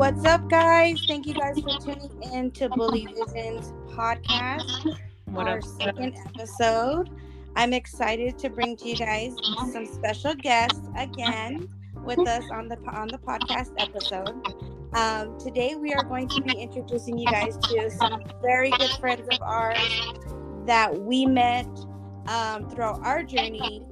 What's up, guys? Thank you guys for tuning in to Bully Visionz podcast, What our up? second episode. I'm excited to bring to you guys some special guests again with us on the on the podcast episode. Um, today, we are going to be introducing you guys to some very good friends of ours that we met um, throughout our journey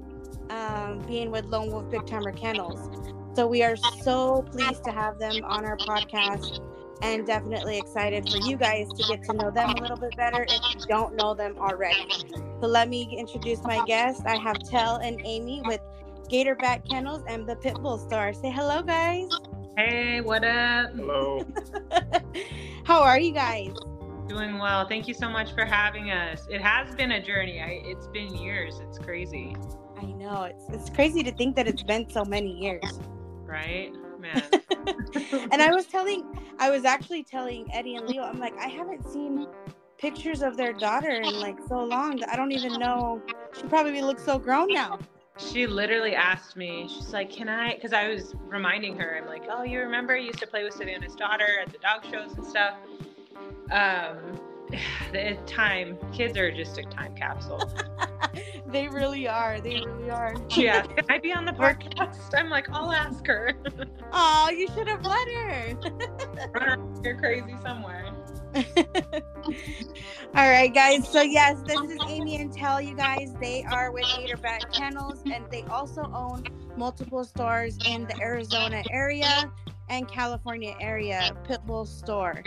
um, being with Lone Wolf Big Timer Kennels. So we are so pleased to have them on our podcast and definitely excited for you guys to get to know them a little bit better if you don't know them already. So let me introduce my guests. I have Tell and Amy with Gatorback Kennels and the Pitbull Store. Say hello, guys. Hey, what up? Hello. How are you guys? Doing well. Thank you so much for having us. It has been a journey. I, it's been years. It's crazy, I know it's it's crazy to think that it's been so many years. Right? Man. and I was telling, I was actually telling Eddie and Leo, I'm like, I haven't seen pictures of their daughter in like so long that I don't even know. She probably looks so grown now. she literally asked me, she's like, Can I? Because I was reminding her, I'm like, Oh, you remember I used to play with Savannah's daughter at the dog shows and stuff? Um, the time, kids are just a time capsule. they really are. They really are. yeah. Can I be on the podcast? I'm like, I'll ask her. Oh, you should have let her. Run here crazy somewhere. All right, guys. So yes, this is Amy and Tell you guys. They are with Gatorback Kennels, and they also own multiple stores in the Arizona area and California area. Pitbull store.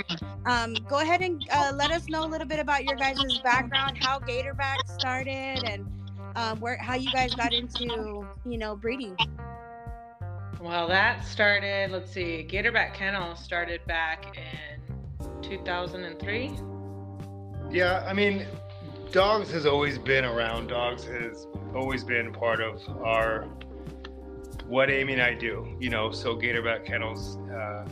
Um, go ahead and uh, let us know a little bit about your guys' background, how Gatorback started, and um, where how you guys got into you know breeding. Well, that started, let's see, Gatorback Kennel started back in 2003. Yeah, I mean, dogs has always been around. Dogs has always been part of our what Amy and I do. You know, so Gatorback Kennels. Uh,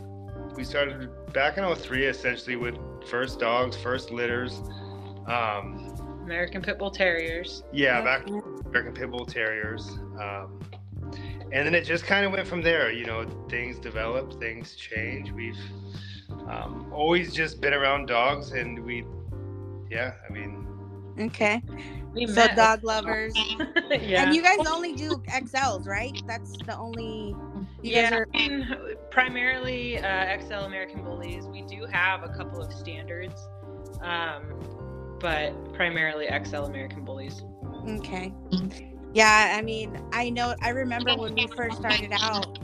we started back in 03 essentially with first dogs, first litters. Um, American Pit Bull Terriers. yeah, back American Pit Bull Terriers. Um, and then it just kind of went from there. You know, things develop, things change. We've um, always just been around dogs, and we, yeah, I mean, Okay, We so met. dog lovers. yeah. And you guys only do XLs, right? That's the only. You guys yeah, are. I mean, primarily uh, XL American Bullies. We do have a couple of standards, um, but primarily XL American Bullies. Okay. Mm-hmm. Yeah, I mean, I know. I remember when we first started out,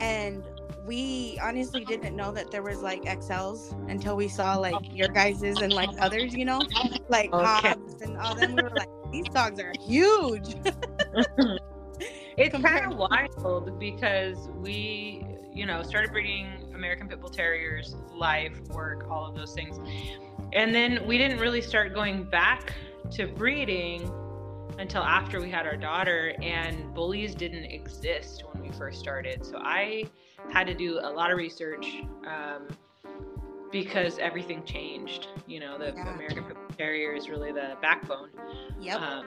and we honestly didn't know that there was like XLs until we saw like your guys's and like others, you know, like Okay. Hobbs and all them. We were like, these dogs are huge. It's kind of wild because we, you know, started breeding American Pit Bull Terriers, life, work, all of those things. And then we didn't really start going back to breeding until after we had our daughter, and bullies didn't exist when we first started. So I had to do a lot of research um, because everything changed. You know, the Yeah. American Terrier is really the backbone Yep. um,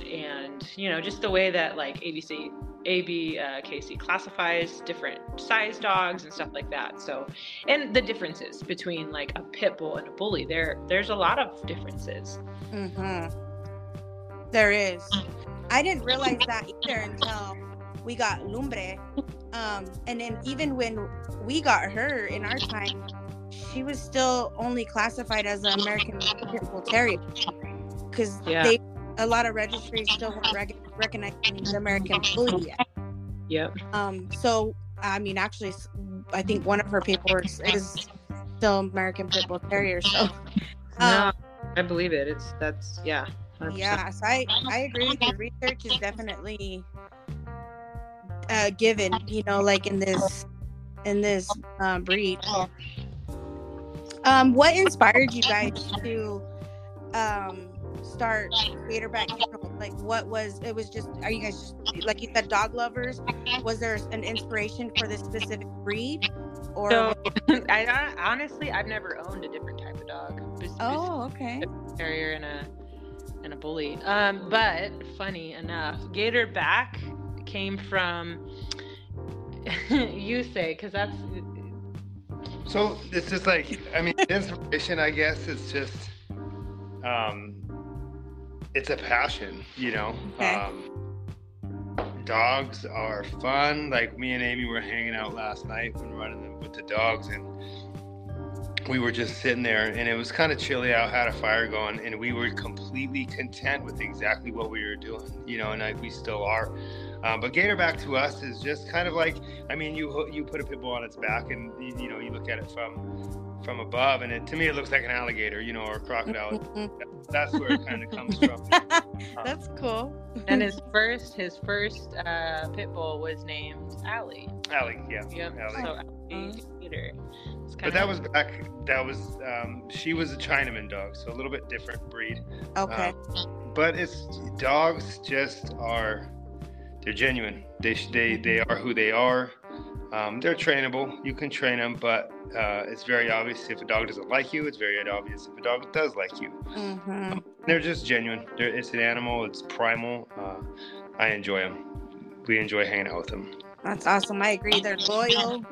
and you know just the way that like abc ab uh, kc classifies different size dogs and stuff like that so and the differences between like a pit bull and a bully there there's a lot of differences hmm There is. I didn't realize that either until we got Lumbre. Um, and then even when we got her in our time, she was still only classified as an American Pit Bull Terrier because Yeah. they a lot of registries still weren't rec- recognizing the American Bully yet. yep Um, so I mean, actually, I think one of her paperwork is still American Pit Bull Terrier. So. no Um, i believe it it's that's yeah 100%. Yeah, so I, I agree with you. Research is definitely uh, given, you know, like in this in this um, breed. Um, what inspired you guys to um, start Gatorback Kennel? Like, what was it? Was just are you guys just like you said, dog lovers? Was there an inspiration for this specific breed, or so I, I honestly i've never owned a different type of dog bes- oh, okay, terrier and a and a bully. Um, but funny enough, Gator back came from you say because that's So it's just like I mean, inspiration. I guess it's just, um, it's a passion. You know. Okay. Um, dogs are fun. Like me and Amy were hanging out last night when running them with the dogs, and we were just sitting there, and it was kind of chilly out. Had a fire going, and we were completely content with exactly what we were doing. You know, and like we still are. Um, but Gatorback to us is just kind of like, I mean, you you put a pit bull on its back, and you, you know you look at it from from above, and it to me it looks like an alligator, you know, or a crocodile. That's where it kind of comes from. That's cool. and his first his first uh, pit bull was named Allie. Allie, yeah, Yep. Allie. So Allie Gator. It's But that was back. That was um, she was a Chinaman dog, so a little bit different breed. Okay. Um, but it's dogs just are they're genuine. They they they are who they are. Um, they're trainable. You can train them, but uh, it's very obvious if a dog doesn't like you. It's very obvious if a dog does like you. hmm They're just genuine. They're, it's an animal. It's primal. Uh, I enjoy them. We enjoy hanging out with them. That's awesome. I agree. They're loyal.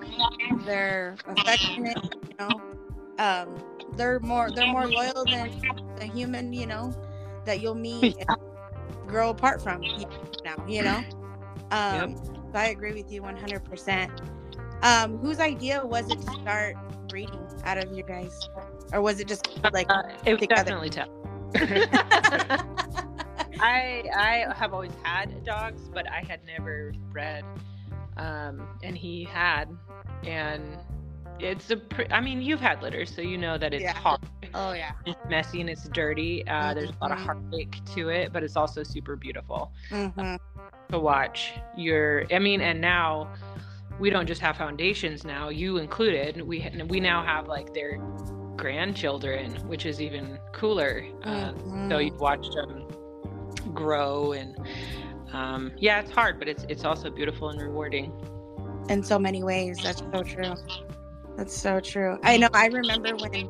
They're affectionate. You know, um, they're more they're more loyal than the human. You know, that you'll meet and grow apart from. Now, you know. Um, so I agree with you 100. percent Um, whose idea was it to start breeding out of you guys, or was it just like? Uh, it was definitely tough. I I have always had dogs, but I had never bred, um, and he had, and it's a. Pre- I mean, you've had litters, so you know that it's Yeah. hard, Oh yeah. it's messy, and it's dirty. Uh, There's a lot of Mhm. heartache to it, but it's also super beautiful hmm to watch. Your, I mean, and now we don't just have foundations. Now you included, we we now have like their grandchildren, which is even cooler. Uh, so you've watched them grow and um, yeah it's hard but it's it's also beautiful and rewarding in so many ways. That's so true. That's so true. I know. I remember when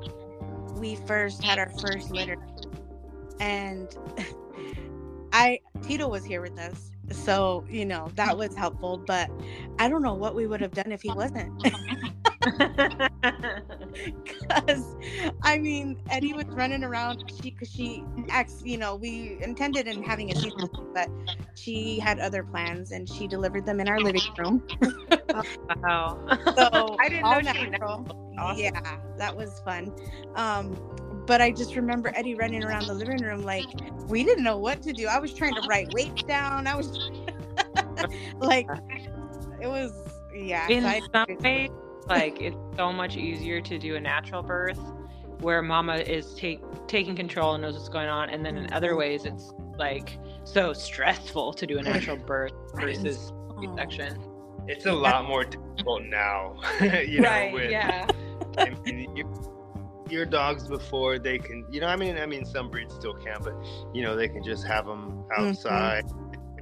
we first had our first litter, and I Tito was here with us, so you know that was helpful. But I don't know what we would have done if he wasn't. Because I mean, Eddie was running around. She, cause she acts. You know, we intended in having a season, but she had other plans, and she delivered them in our living room. wow So I didn't know natural. awesome. Yeah, that was fun. Um, but I just remember Eddie running around the living room like we didn't know what to do. I was trying to write weights down. I was like, it was yeah. in I- some ways like it's so much easier to do a natural birth where mama is take taking control and knows what's going on and then in other mm-hmm. ways it's like so stressful to do a natural birth versus c-section It's a lot more difficult now. you know, with, yeah I mean, you, your dogs before they can, you know, I mean, I mean, some breeds still can, but you know, they can just have them outside,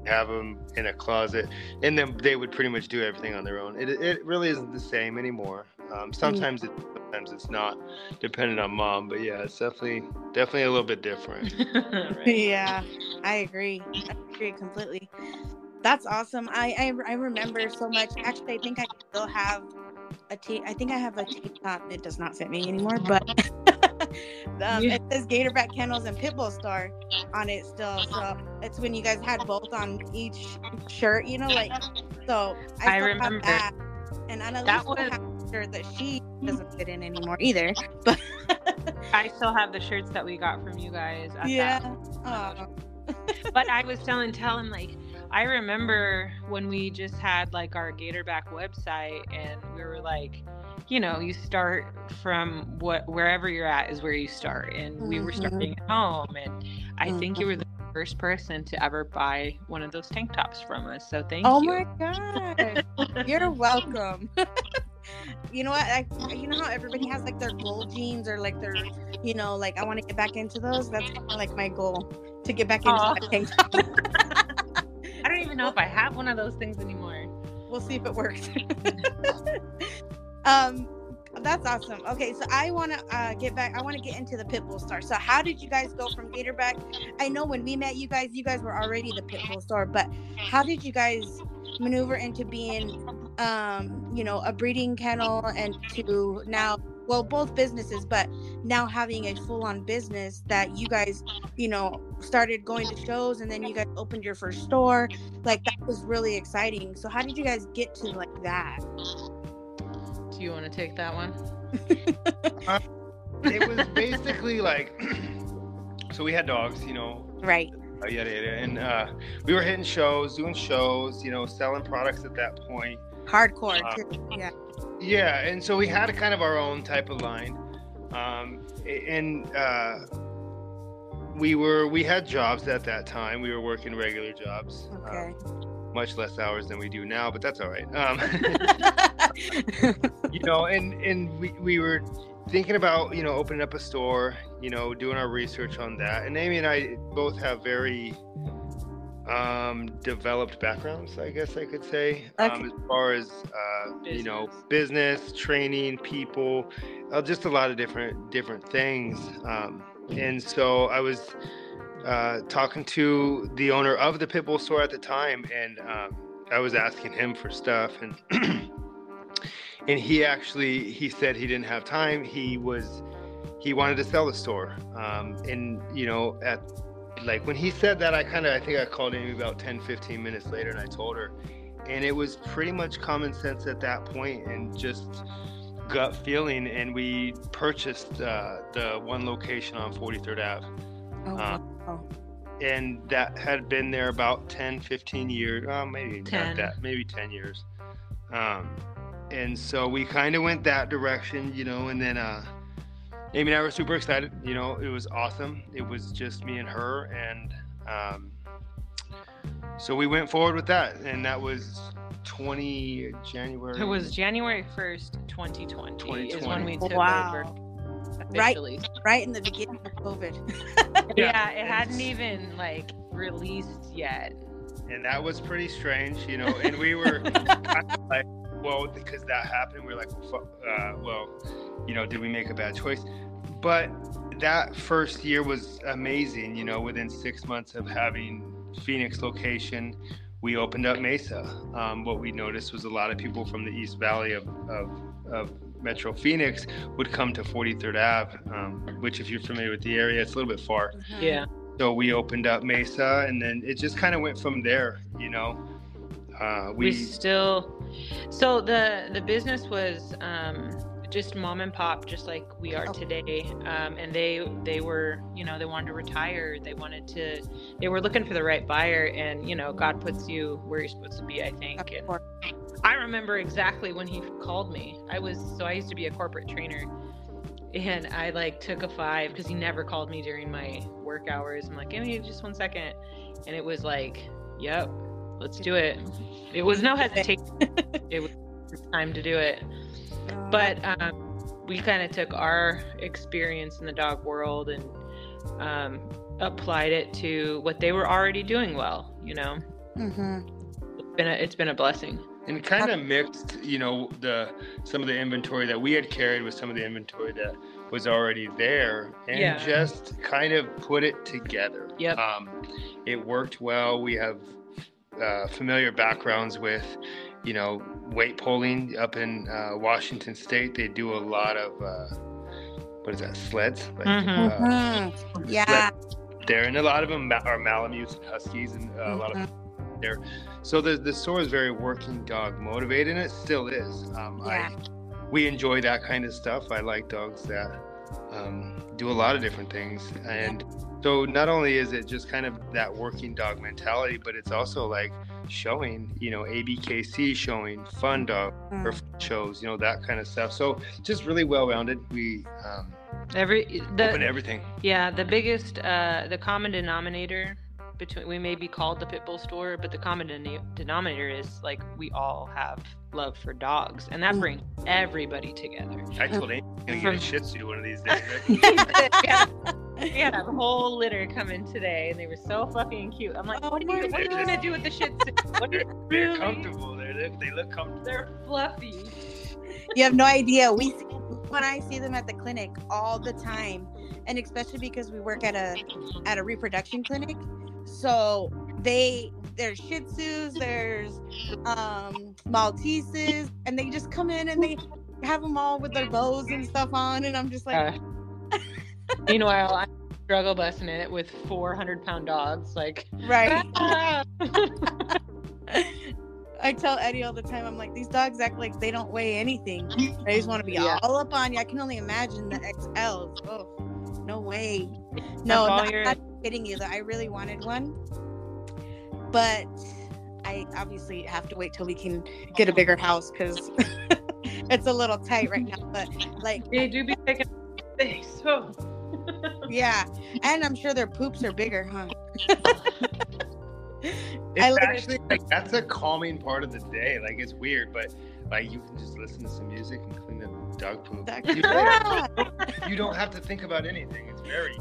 have them in a closet, and then they would pretty much do everything on their own. It, it really isn't the same anymore. Um, sometimes it, sometimes it's not, dependent on mom. But yeah, it's definitely, definitely a little bit different. right. yeah, I agree. I agree completely. That's awesome. I, I I remember so much. Actually, I think I still have a t. I think I have a top. It does not fit me anymore, but um, Yeah. it says Gatorback Kennels and Pitbull Store on it still. So it's when you guys had both on each shirt, you know, like. So I, I remember. that. And Annalise That was- a shirt that she doesn't fit in anymore either. But I still have the shirts that we got from you guys. At yeah. That. But I was telling tell him like I remember when we just had like our Gatorback website and we were like, you know, you start from what wherever you're at is where you start. And we were Mhm. starting at home and I think you were the first person to ever buy one of those tank tops from us. So thank oh you. Oh my god. You're welcome. you know what? I, you know how everybody has like their goal jeans or like their, you know, like I want to get back into those. That's kind of like my goal to get back into that tank top. Don't even know if I have one of those things anymore. we'll see if it works. um, that's awesome. Okay, so I want to uh, get back. I want to get into the Pitbull Store. So how did you guys go from Gatorback? I know when we met you guys, you guys were already the Pitbull Store, but how did you guys maneuver into being, um, you know, a breeding kennel and to now well both businesses but now having a full-on business that you guys you know started going to shows and then you guys opened your first store like that was really exciting. So how did you guys get to like that? Do you want to take that one? it was basically like so we had dogs you know. Right. Uh, yada yada and uh, we were hitting shows doing shows you know selling products at that point hardcore Uh, too. yeah. yeah and so we had a kind of our own type of line. Um, and uh, we were we had jobs at that time. We were working regular jobs uh, okay. much less hours than we do now but that's all right. Um, you know and and we, we were thinking about you know opening up a store you know doing our research on that. And amy and i both have very um developed backgrounds i guess i could say um, as far as uh you know business training people uh, just a lot of different different things. Um and so i was uh talking to the owner of the pitbull store at the time and um i was asking him for stuff and and he actually he said he didn't have time. He was he wanted to sell the store. Um and you know at like when he said that i kind of i think i called amy about 10 15 minutes later and i told her and it was pretty much common sense at that point and just gut feeling and we purchased uh, the one location on 43rd ave oh, uh, wow. and that had been there about 10 15 years uh, maybe 10. not that maybe 10 years um, and so we kind of went that direction you know and then uh, amy and i were super excited you know it was awesome it was just me and her and um, so we went forward with that and that was 20 january It was January 1st, 2020, is when we took Wow. over. Right. officially. right in the beginning of covid Yeah, it hadn't even like released yet. and that was pretty strange, you know. And we were kind of like, well, because that happened, we are like, fu- uh, well, you know, did we make a bad choice? But that first year was amazing, you know. Within six months of having Phoenix location, we opened up Mesa. Um, what we noticed was a lot of people from the East Valley of, of, of Metro Phoenix would come to 43rd Ave, um, which, if you're familiar with the area, it's a little bit far Yeah. so we opened up Mesa, and then it just kind of went from there. You know, uh, We, we, still so the the business was um just mom and pop just like we are Okay. today um and they they were you know they wanted to retire they wanted to they were looking for the right buyer and you know god puts you where you're supposed to be i think and. I remember exactly when he called me. I was so I used to be a corporate trainer, and I like took a five because he never called me during my work hours. I'm like, give me just one second, and it was like, yep, let's do it. It was no hesitation. it was time to do it. Uh, But um, we kind of took our experience in the dog world and um, applied it to what they were already doing well. You know, mhm. it's been a, it's been a blessing. and kind of mixed. You know, the some of the inventory that we had carried with some of the inventory that was already there, and Yeah. just kind of put it together. Yep. Um, it worked well. We have uh, familiar backgrounds with, you know, weight pulling up in uh, Washington State. They do a lot of. Uh, what is that? Sleds. Like, Mhm. uh, Mhm. yeah there, and a lot of them are Malamutes and Huskies, and uh, a lot of there. so the the store is very working dog motivated, and it still is. Um, Yeah. I we enjoy that kind of stuff. I like dogs that um, do a lot of different things, and so not only is it just kind of that working dog mentality, but it's also like showing, you know, ABKC showing fun dog Mm. or shows, you know, that kind of stuff. So just really well rounded. We um, Every open everything. yeah the biggest uh the common denominator between we may be called the pit bull store, but the common den- denominator is like we all have love for dogs, and that Mm. brings everybody together. I told Amy I'm gonna get a From- Shih Tzu one of these days. right? yeah. We had a whole litter come in today, and they were so fucking cute. I'm like, Oh what are you, what are you goodness. gonna do with the Shih Tzu? What are you They're really? comfortable. They're, they they look comfortable. They're fluffy. you have no idea we see, when i see them at the clinic all the time and especially because we work at a at a reproduction clinic so they there's shih tzus there's um malteses and they just come in and they have them all with their bows and stuff on, and I'm just like. Uh, meanwhile, I'm struggle busing it with 400 pound dogs. Like, right. I tell Eddie all the time, I'm like, these dogs act like they don't weigh anything. They just want to be yeah. all up on you. I can only imagine the XLs. Oh, no way. No, not, your... not kidding you. Though. I really wanted one, but I obviously have to wait till we can get a bigger house because it's a little tight right now. But like, they do be taking space. So. Yeah, and I'm sure their poops are bigger, huh? it's actually like that's a calming part of the day. Like it's weird, but like you can just listen to some music and clean the dog poop. You don't, you don't have to think about anything. It's very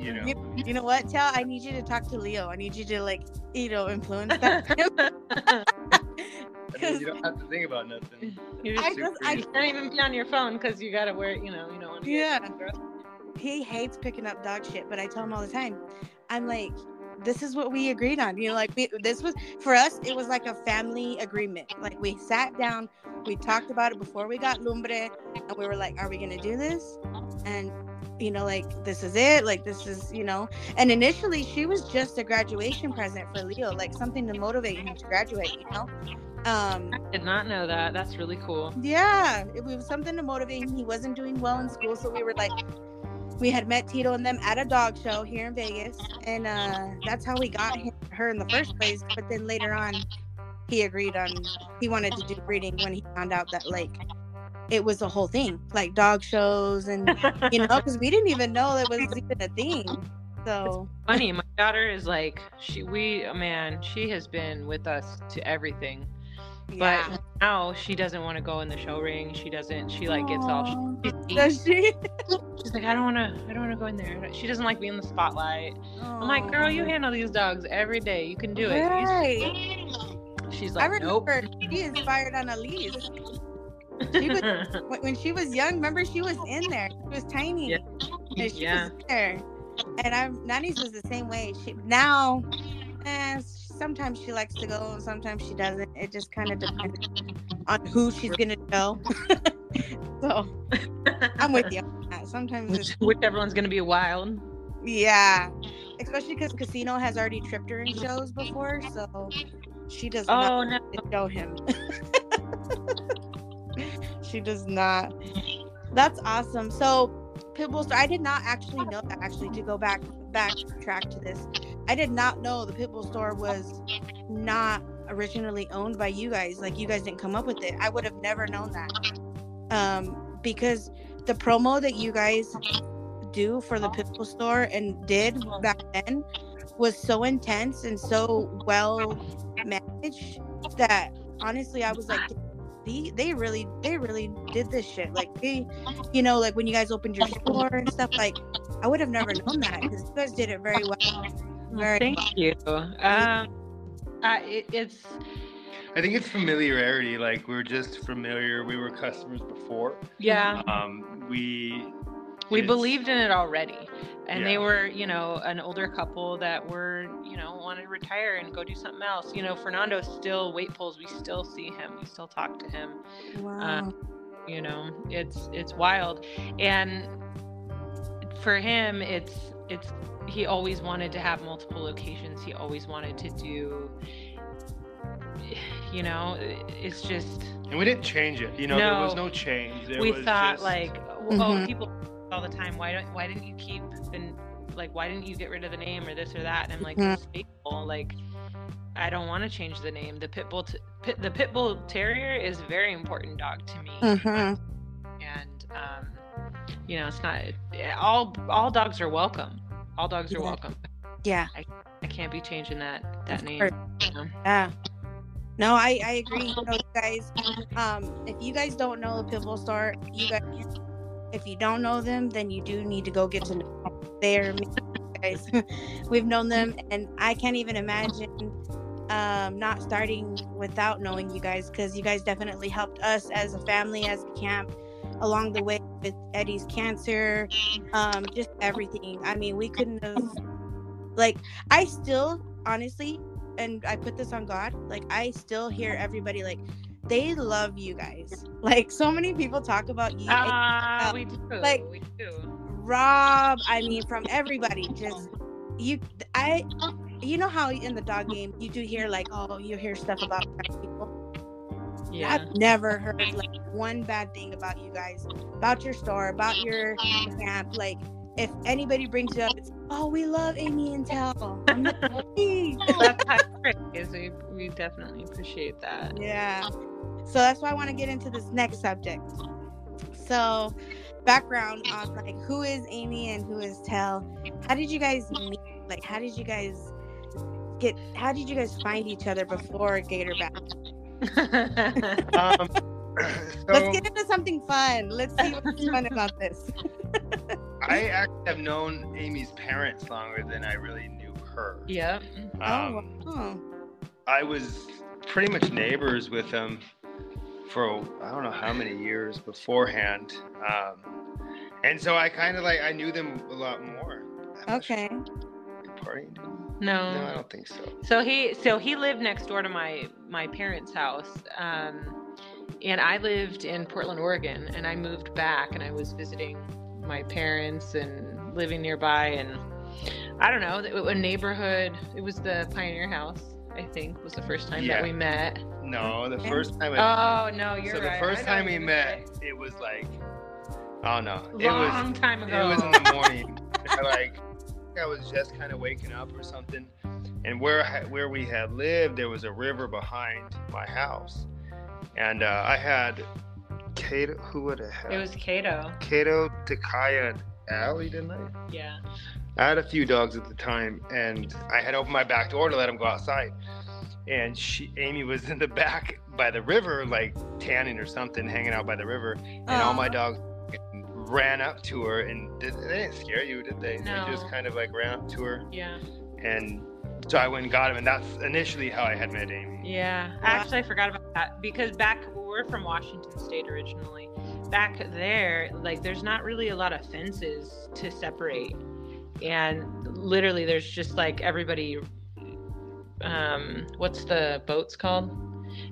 you know. You, you, know what? Tell I need you to talk to Leo. I need you to like, you know, influence that. I mean, you don't have to think about nothing. You're just I, just, I can't even be on your phone because you gotta wear, you know, you know. Yeah. He hates picking up dog shit, but I tell him all the time. I'm like, this is what we agreed on. You know, like we, this was for us, it was like a family agreement. Like we sat down, we talked about it before we got lumbre, and we were like, are we gonna do this? And you know, like this is it, like this is, you know. And initially, she was just a graduation present for Leo, like something to motivate him to graduate, you know. Um, I did not know that. That's really cool. Yeah, it was something to motivate him. He wasn't doing well in school, so we were like, we had met Tito and them at a dog show here in Vegas, and uh, that's how we got him, her in the first place. But then later on, he agreed on he wanted to do breeding when he found out that like it was a whole thing, like dog shows and you know, because we didn't even know it was even a thing. So it's funny, my daughter is like she we man, she has been with us to everything. Yeah. But now she doesn't want to go in the show ring. She doesn't. She like gets all. Does she? She's like, I don't want to. I don't want to go in there. She doesn't like being in the spotlight. I'm like, girl, you handle these dogs every day. You can do it. Right. She's like, I remember nope. She inspired on Elise. She was when she was young. Remember, she was in there. She was tiny. Yeah. And she yeah. was there. And I'm Nanny's was the same way. She now, eh, sometimes she likes to go, sometimes she doesn't. It just kind of depends on who she's gonna go. so I'm with you. Sometimes which, which everyone's gonna be wild. Yeah, especially because Casino has already tripped her in shows before, so she does oh, not no. show him. she does not. That's awesome. So Pitbull Store. I did not actually know that. Actually, to go back backtrack to this, I did not know the Pitbull Store was not originally owned by you guys. Like you guys didn't come up with it. I would have never known that. Um, because the promo that you guys do for the Pitbull Store and did back then was so intense and so well managed that honestly I was like they, they really they really did this shit like they you know like when you guys opened your store and stuff like i would have never known that because you guys did it very well very thank well. you um uh, it, it's I think it's familiarity. Like we're just familiar. We were customers before. Yeah. Um, we we believed in it already and yeah. they were you know an older couple that were you know wanted to retire and go do something else you know fernando still weight pulls we still see him we still talk to him wow. Uh, you know it's it's wild and for him it's it's he always wanted to have multiple locations. He always wanted to do you know it's just and we didn't change it you know no, there was no. change. There we thought just... like oh mm-hmm. people all the time why don't why didn't you keep the like why didn't you get rid of the name or this or that? And i'm like mm-hmm. like i don't want to change the name. The pit bull t- pit, the pit bull terrier is a very important dog to me. Mm-hmm. and um you know it's not all all dogs are welcome all dogs are welcome. Yeah. I, I can't be changing that that name you yeah. No, I, I agree. Guys, um, if you guys don't know the Pitbull Store, you guys if you don't know them, then you do need to go get to know them. They're guys. We've known them, and I can't even imagine um, not starting without knowing you guys because you guys definitely helped us as a family, as a camp along the way with Eddie's cancer, um, just everything. I mean, we couldn't have, like, I still, honestly, and I put this on God, like, I still hear everybody, like, they love you guys. Like so many people talk about you. Ah, um, we do. like- we do. Rob, I mean, from everybody, just you. I, you know how in the dog game you do hear like, oh, you hear stuff about people. Yeah. I've never heard like one bad thing about you guys, about your store, about your camp. Like, if anybody brings you up, it's oh, we love Amy and Tell. I'm like, "Hey." That's how it is. We, we definitely appreciate that. yeah. So that's why I want to get into this next subject. So, background on like who is Amy and who is Tell. How did you guys meet? Like, how did you guys get? How did you guys find each other before Gatorback? Um, Let's get into something fun. Let's see what's fun about this. I actually have known Amy's parents longer than I really knew her. Yeah. Um, oh, wow. I was pretty much neighbors with them for I don't know how many years beforehand, um, and so I kind of like I knew them a lot more. I'm not sure okay. If Partying? do we? No. No, I don't think so. So he so he lived next door to my my parents' house. Um, and I lived in Portland, Oregon, and I moved back and I was visiting my parents and living nearby and I don't know, a neighborhood. It was the Pioneer House, I think, was the first time Yeah. that we met. No, the first time. I, Oh no, you're so right. the first time we met, it was like, oh no, say. it was long time ago. It was in the morning. Like I was just kind of waking up or something, and where I- where we had lived, there was a river behind my house, and uh, I had Kato. Who would have? It was Cato. Kato, Takaya, and Allie, didn't I? Yeah. I had a few dogs at the time, and I had opened my back door to let them go outside. And she, Amy, was in the back by the river, like tanning or something, hanging out by the river. And all my dogs ran up to her, and did, they didn't scare you, did they? No. They just kind of like ran up to her, Yeah. and so I went and got him, and that's initially how I had met Amy. Yeah, actually, I forgot about that because back we're from Washington State originally. Back there, like, there's not really a lot of fences to separate, and literally, there's just like everybody. Um, what's the boats called?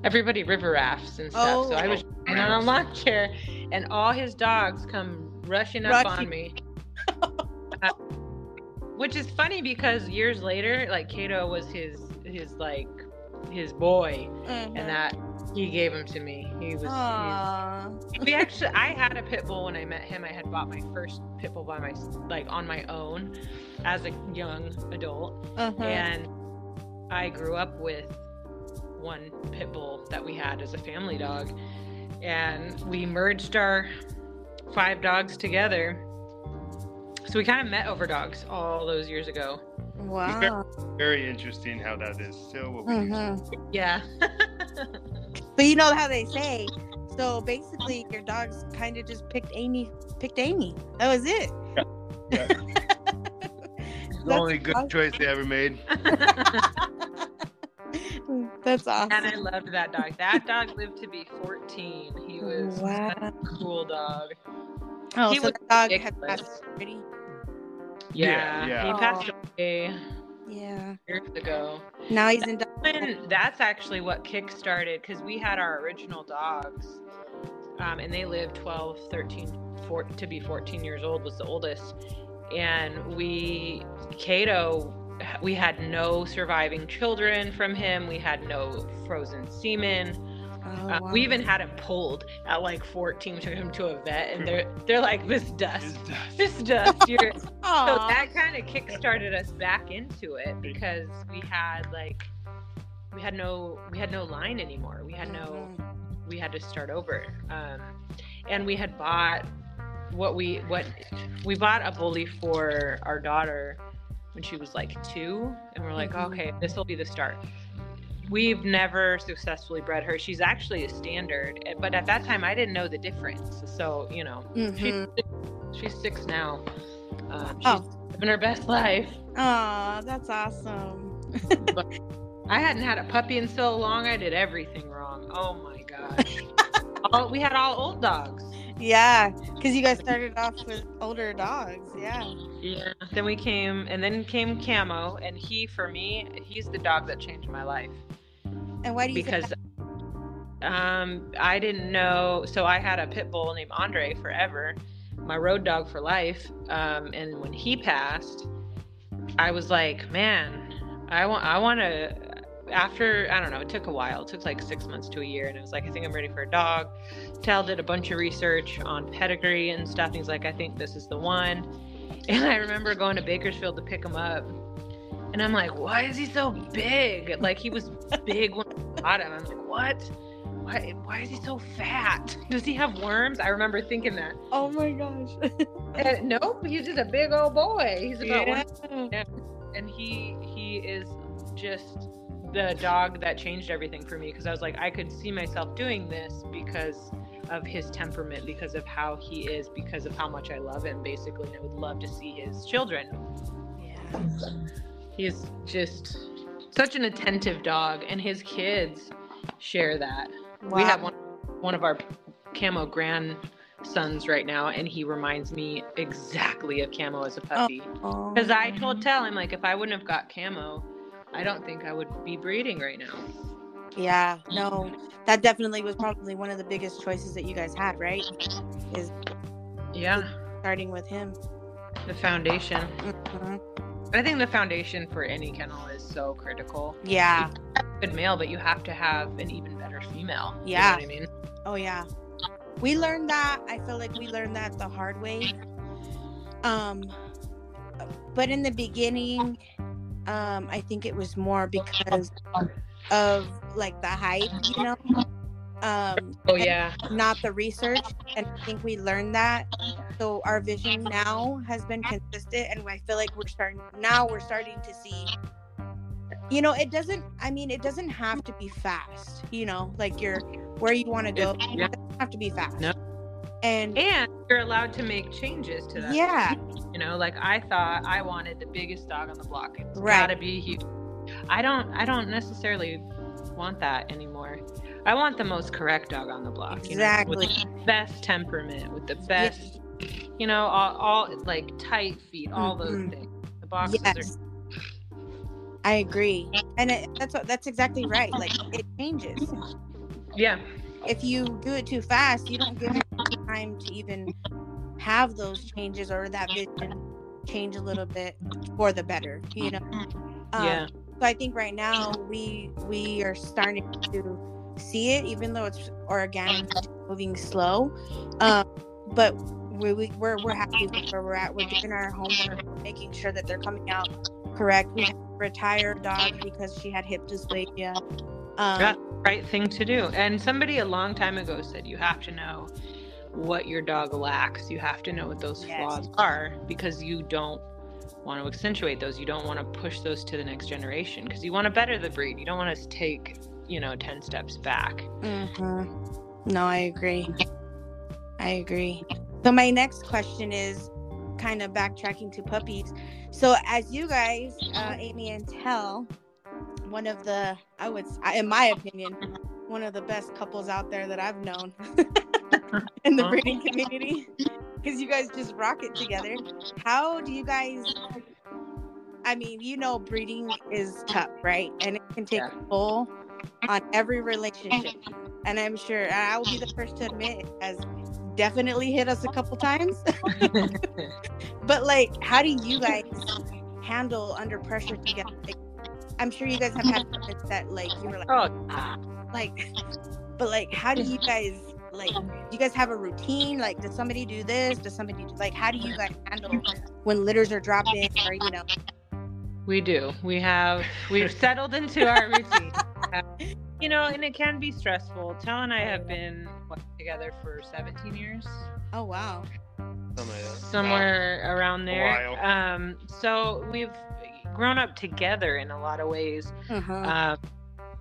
Everybody river rafts and stuff. so I was Oh, in on a lawn chair, and all his dogs come rushing up on me. Uh, which is funny because years later, like Kato was his his like his boy, Mhm. and that he gave him to me. He was. We actually, I had a pit bull when I met him. I had bought my first pit bull by my like on my own as a young adult, Uh-huh. and I grew up with one pit bull that we had as a family dog, and we merged our five dogs together. So we kind of met over dogs all those years ago. Wow. Very interesting how that is still what we do. Mhm. Yeah. But you know how they say. So basically, your dogs kind of just picked Amy. Picked Amy. That was it. Yeah. It's the only good awesome. choice they ever made. That's awesome. and I loved that dog. That dog lived to be 14. He was Wow. a cool dog. Oh, he so was the dog had passed already. Yeah, Yeah, he passed away Yeah. years ago. Now he's in. And that's actually what kick-started because we had our original dogs um, and they lived 12 13 four, to be 14 years old was the oldest and we cato we had no surviving children from him. We had no frozen semen. Oh, uh, wow. we even had him pulled at like 14 we took him to a vet and they're they're like this dust. this dust. You're so that kind of kick-started us back into it because we had like we had no we had no line anymore. We had no Mhm. we had to start over. Um, and we had bought what we what we bought a bully for our daughter when she was like two and we're like Mhm. okay this will be the start we've never successfully bred her she's actually a standard eh, but at that time i didn't know the difference so you know Mhm. she's, she's six now um, she's Oh. living her best life Aw, that's awesome. I hadn't had a puppy in so long. I did everything wrong. Oh my gosh. all, we had all old dogs. Yeah, because you guys started off with older dogs. Yeah. Yeah. Then we came, and then came Camo, and he, for me, he's the dog that changed my life And why do you? because um, I didn't know. So I had a pit bull named Andre forever, my road dog for life. Um, and when he passed, I was like, man, I want, I want to. After I don't know, it took a while. It took like six months to a year, and it was like, I think I'm ready for a dog. Tal did a bunch of research on pedigree and stuff. And he's like, I think this is the one. And I remember going to Bakersfield to pick him up, and I'm like, why is he so big? Like he was big when I got him. I'm like, what? Why, why is he so fat? Does he have worms? I remember thinking that. Oh my gosh. And nope, he's just a big old boy. He's about Yeah. one, and he he is just the dog that changed everything for me because I was like, I could see myself doing this because of his temperament, because of how he is, because of how much I love him, basically, and I would love to see his children. Yeah. He's just such an attentive dog, and his kids share that. We have one one of our camo grandsons right now, and he reminds me exactly of camo as a puppy. Oh. Because I told Tell, I'm like if I wouldn't have got camo, I don't think I would be breeding right now. Yeah, no, that definitely was probably one of the biggest choices that you guys had, right? Is Yeah, starting with him. the foundation. Mhm. I think the foundation for any kennel is so critical. Yeah. Good male, but you have to have an even better female. You know Yeah. what I mean? Oh yeah. We learned that. I feel like we learned that the hard way. Um but in the beginning, um, I think it was more because of like the hype, you know. Um Oh yeah. not the research. And I think we learned that. So our vision now has been consistent and I feel like we're starting now we're starting to see you know, it doesn't I mean it doesn't have to be fast, you know, like you're where you want to go. It doesn't have to be fast. No. And And you're allowed to make changes to that. yeah, You know, like I thought I wanted the biggest dog on the block. It's Right. gotta be huge. I don't I don't necessarily want that anymore. I want the most correct dog on the block. You know, with exactly. the best temperament, with the best you know, all, all like tight feet, all those Mhm. things. The boxes Yes. I agree. And it, that's what- that's exactly right. Like it changes. yeah. if you do it too fast, you don't give it time to even have those changes or that vision change a little bit for the better. You know. Um, yeah. So I think right now we we are starting to see it, even though it's organic, moving slow. Um, but we, we we're we're happy with where we're at. We're doing our homework, making sure that they're coming out correct. We have a retired dog because she had hip dysplasia. Um, Yeah. Right thing to do. And somebody a long time ago said you have to know what your dog lacks. You have to know what those Yes. flaws are because you don't want to accentuate those. You don't want to push those to the next generation because you want to better the breed. You don't want to take, you know, 10 steps back. Mm-hmm. No, I agree. I agree. So my next question is kind of backtracking to puppies. So as you guys, uh, Amy and Tell, one of the, I would, in my opinion, one of the best couples out there that I've known in the uh-huh. breeding community, because you guys just rock it together. How do you guys? I mean, you know, breeding is tough, right? And it can take Yeah. a toll on every relationship. And I'm sure and I will be the first to admit it has definitely hit us a couple times. but like, how do you guys handle under pressure together? Like, I'm sure you guys have had moments that like you were like, oh, like, but like, how do you guys like? Do you guys have a routine? Like, does somebody do this? Does somebody do like? How do you guys handle when litters are dropping or you know? we do. We have, we've settled into our routine. Uh, you know, and it can be stressful. Tell and I have been what, together for 17 years. Oh wow. Something like that. somewhere around there. Um, so we've grown up together in a lot of ways, Uh-huh. um,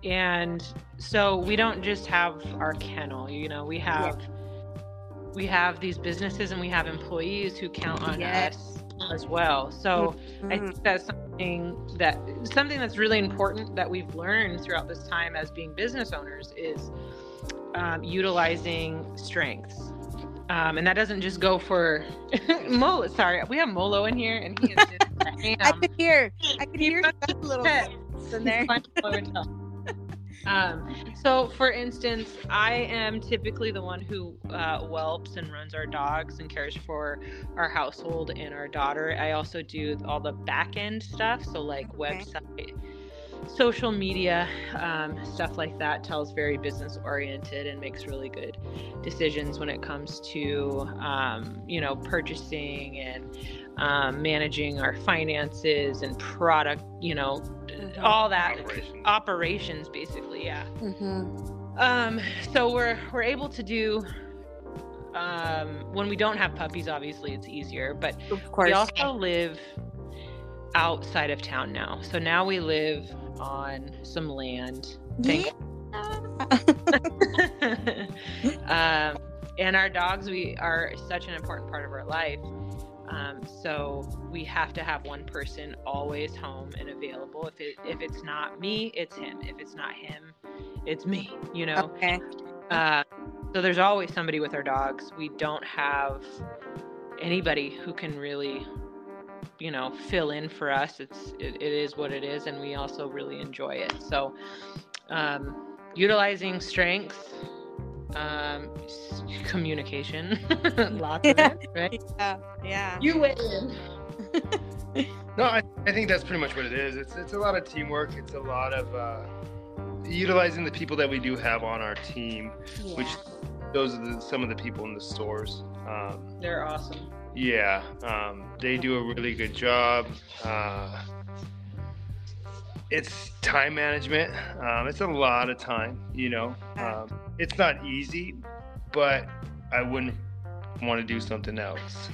and so we don't just have our kennel. You know, we have we have these businesses and we have employees who count on Yes. us as well. So I Mhm. think that's something that something that's really important that we've learned throughout this time as being business owners is um, utilizing strengths. Um, and that doesn't just go for Molo. Sorry, we have Molo in here, and he is I could hear. I could He hear a little pet. in there. Um, so, for instance, I am typically the one who uh, whelps and runs our dogs and cares for our household and our daughter. I also do all the back end stuff, so like Okay. website, social media, um, stuff like that. Tells very business oriented and makes really good decisions when it comes to um, you know purchasing and um, managing our finances and product. You know, all that Operations. operations basically yeah Mm-hmm. um so we're we're able to do um when we don't have puppies obviously it's easier but Of course. we also live outside of town now so now we live on some land thank um and our dogs we are such an important part of our life um, so we have to have one person always home and available. If it if it's not me, it's him. If it's not him, it's me. You know. okay. Uh, so there's always somebody with our dogs. We don't have anybody who can really, you know, fill in for us. It's it, it is what it is, and we also really enjoy it. So, um, utilizing strengths, um, communication, lots of it, right? Yeah. Yeah. You win. No, I, I think that's pretty much what it is. It's it's a lot of teamwork. It's a lot of uh, utilizing the people that we do have on our team, which those are the, some of the people in the stores. Um, They're awesome. yeah, um, they do a really good job. Uh, it's time management. Um, it's a lot of time. You know, um, it's not easy, but I wouldn't want to do something else.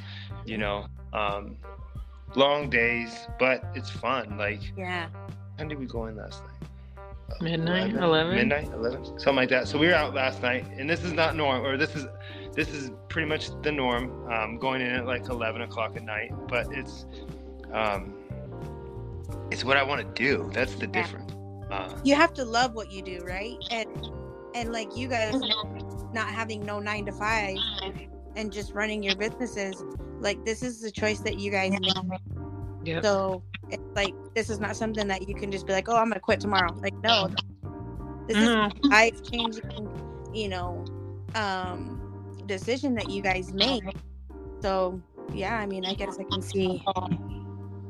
You know, um, long days, but it's fun. Like, Yeah. when did we go in last night? Midnight, 11? midnight, eleven, something like that. So we were out last night, and this is not norm, or this is this is pretty much the norm. Um, going in at like eleven o'clock at night, but it's um, it's what I want to do. That's the difference. Uh, You have to love what you do, right? And and like you guys not having no nine to five and just running your businesses, like this is the choice that you guys make. Yep. So it's like this is not something that you can just be like, oh, I'm gonna quit tomorrow. Like no, this is No. life changing, you know, um, decision that you guys make. So yeah, I mean, I guess I can see,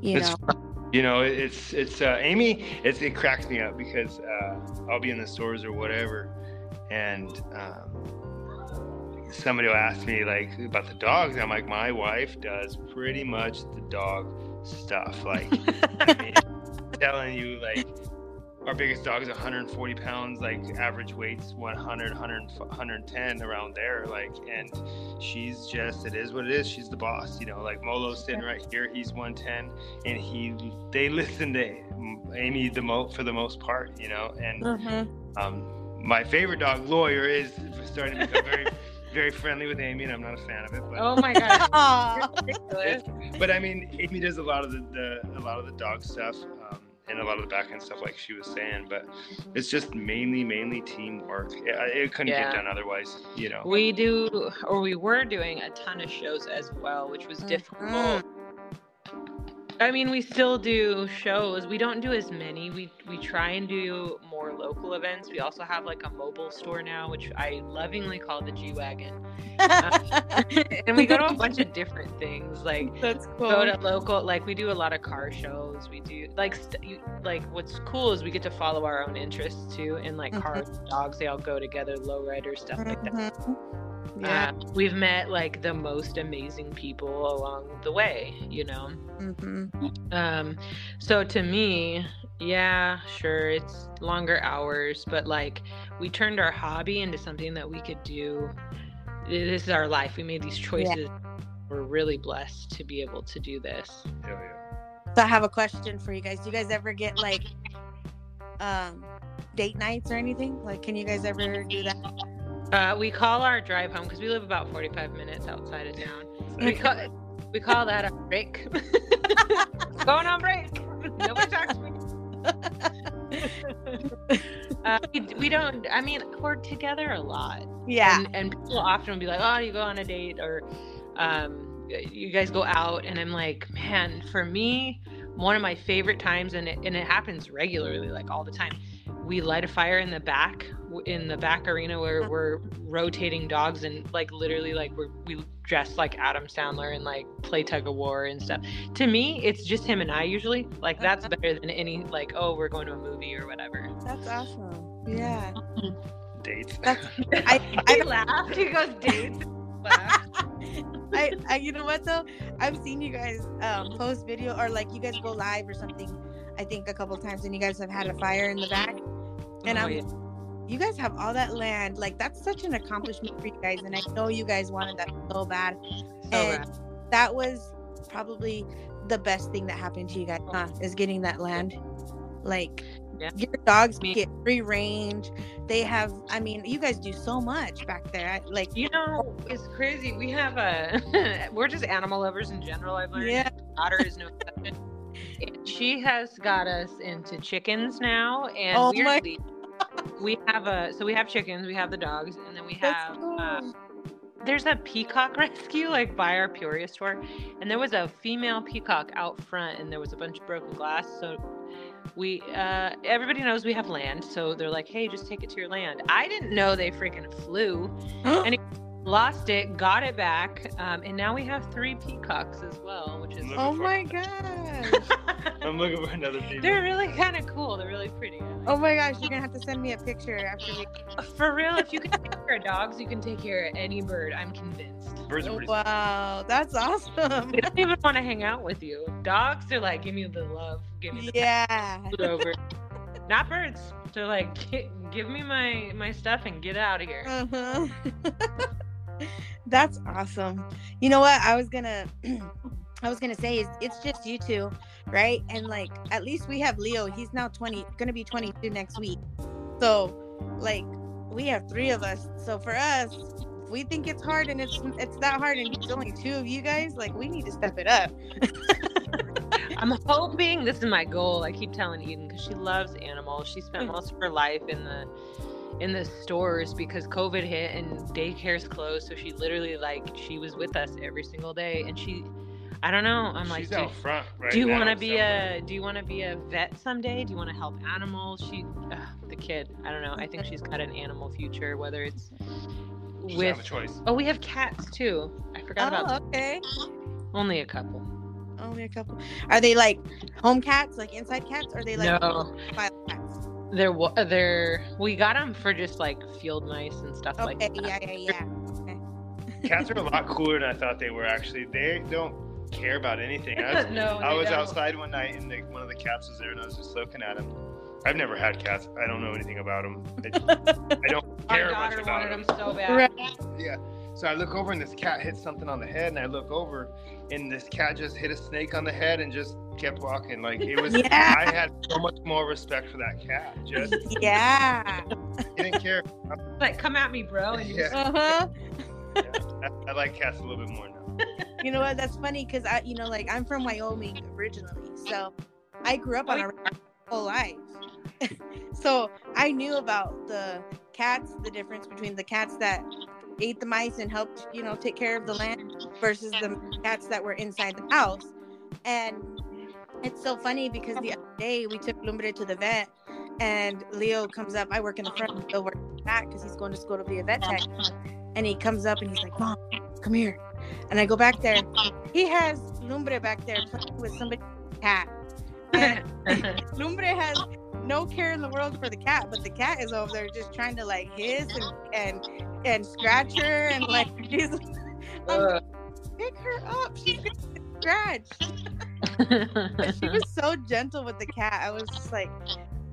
you It's know, you know, it's it's uh, Amy. It's, it cracks me up because uh, I'll be in the stores or whatever, and um, somebody will ask me like about the dogs. I'm like, my wife does pretty much the dog stuff. Like, I mean, telling you like. Our biggest dog is 140 pounds, like average weight's 100, 100, 110 around there. Like, and she's just, it is what it is. She's the boss, you know. Like Molo's sitting right here, he's 110, and he, they listen to Amy the mo for the most part, you know. And Mhm. um, my favorite dog, Lawyer, is starting to become very, very friendly with Amy, and I'm not a fan of it. But, Oh my god. Aw. But I mean, Amy does a lot of the, the a lot of the dog stuff. Um, and a lot of the back end stuff, like she was saying, but it's just mainly, mainly teamwork. It, it couldn't Yeah. get done otherwise, you know. We do, or we were doing a ton of shows as well, which was difficult. Mm-hmm. I mean, we still do shows. We don't do as many. We we try and do more local events. We also have like a mobile store now, which I lovingly call the G Wagon. and we go to a bunch of different things. Like That's cool. go to local like we do a lot of car shows we do like st- you- like what's cool is we get to follow our own interests too and like cars and dogs they all go together lowriders stuff like that Mhm. Yeah. Uh, we've met like the most amazing people along the way you know hmm um so to me yeah sure it's longer hours but like we turned our hobby into something that we could do this is our life we made these choices we're really blessed to be able to do this Hell yeah. So I have a question for you guys. Do you guys ever get like um date nights or anything? Like can you guys ever do that? Uh, we call our drive home because we live about 45 minutes outside of town. We call, we call that a break. Going on break. Nobody talks to me. uh, we, we don't, I mean, we're together a lot. Yeah. And, and people often will be like, oh, you go on a date or um, you guys go out. And I'm like, man, for me, one of my favorite times, and it, and it happens regularly, like all the time, we light a fire in the back in the back arena where we're rotating dogs and like literally like we're we dress like Adam Sandler and like play tug of war and stuff. To me, it's just him and I usually. Like that's Uh-huh. better than any like oh we're going to a movie or whatever. That's awesome. Yeah. Dates. That's I He I laughed. He goes dates. I, I you know what though? I've seen you guys um, post video or like you guys go live or something. I think a couple times, and you guys have had a fire in the back. And Oh, I'm, yeah. you guys have all that land. Like that's such an accomplishment for you guys, and I know you guys wanted that so bad. So and rad. that was probably the best thing that happened to you guys, huh? Is getting that land. Like Yeah. your dogs Me- get free range. They have. I mean, you guys do so much back there. I- Like You know, it's crazy. We have a we're just animal lovers in general. I've learned. Yeah. My daughter is no exception. She has got us into chickens now, and Oh my- weirdly, we have a so we have chickens, we have the dogs, and then we have cool. uh, there's a peacock rescue like by our Peoria store, and there was a female peacock out front, and there was a bunch of broken glass. So we uh everybody knows we have land, so they're like, hey, just take it to your land. I didn't know they freaking flew and lost it, got it back, um, and now we have three peacocks as well, which is oh my gosh. I'm looking for another female. they're really kind of cool. They're really pretty. Oh my gosh, you're gonna have to send me a picture after we. For real, if you can take care of dogs, you can take care of any bird. I'm convinced. Birds are Oh, pretty. wow, that's awesome. They don't even want to hang out with you. Dogs are like, give me the love, give me the Yeah. over. Not birds. They're like, give me my my stuff and get out of here. Uh-huh. that's awesome. You know what? I was gonna, I was gonna say is it's just you two, right? And like at least we have Leo. He's now twenty, gonna be twenty-two next week. So, like, we have three of us. So for us. We think it's hard and it's it's that hard and it's only two of you guys. Like we need to step it up. I'm hoping this is my goal. I keep telling Eden because she loves animals. She spent Mm. most of her life in the in the stores because COVID hit and daycare's closed. So she literally like she was with us every single day. And she, I don't know. I'm like, She's do, front right do you want to be somewhere. a do you want to be a vet someday? Do you want to help animals? She, ugh, the kid. I don't know. I think she's got an animal future. Whether it's She with have a choice. oh, we have cats too. I forgot Oh, about okay. only a couple. Only a couple. Are they like home cats, like inside cats, or are they like no. Wild cats? They're wa- uh, they're we got them for just like field mice and stuff like that. yeah, yeah, yeah. Cats are a lot cooler than I thought they were. Actually, they don't care about anything. I was, no, I was don't. outside one night and the, one of the cats was there, and I was just looking at him. I've never had cats. I don't know anything about them. I, I don't Our care much daughter about wanted them. them so bad. Right. So I look over and this cat hit something on the head, and I look over, and this cat just hit a snake on the head and just kept walking. Like it was. Yeah. I had so much more respect for that cat. Just Yeah. he didn't care. Like, come at me, bro. And you just- Yeah. Uh-huh. Yeah, I, I like cats a little bit more now. You know what? That's funny because I, you know, like I'm from Wyoming originally, so I grew up on a whole life. so I knew about the cats, the difference between the cats that ate the mice and helped, you know, take care of the land versus the cats that were inside the house. And it's so funny because the other day we took Lumbre to the vet, and Leo comes up. I work in the front, Leo works in the back because he's going to school to be a vet tech. And he comes up and he's like, "Mom, come here." And I go back there. He has Lumbre back there playing with somebody's cat. And Lumbre has no care in the world for the cat, but the cat is over there just trying to like hiss and and, and scratch her and like she's I'm like, um, pick her up. She's gonna get scratched. But she was so gentle with the cat. I was just like,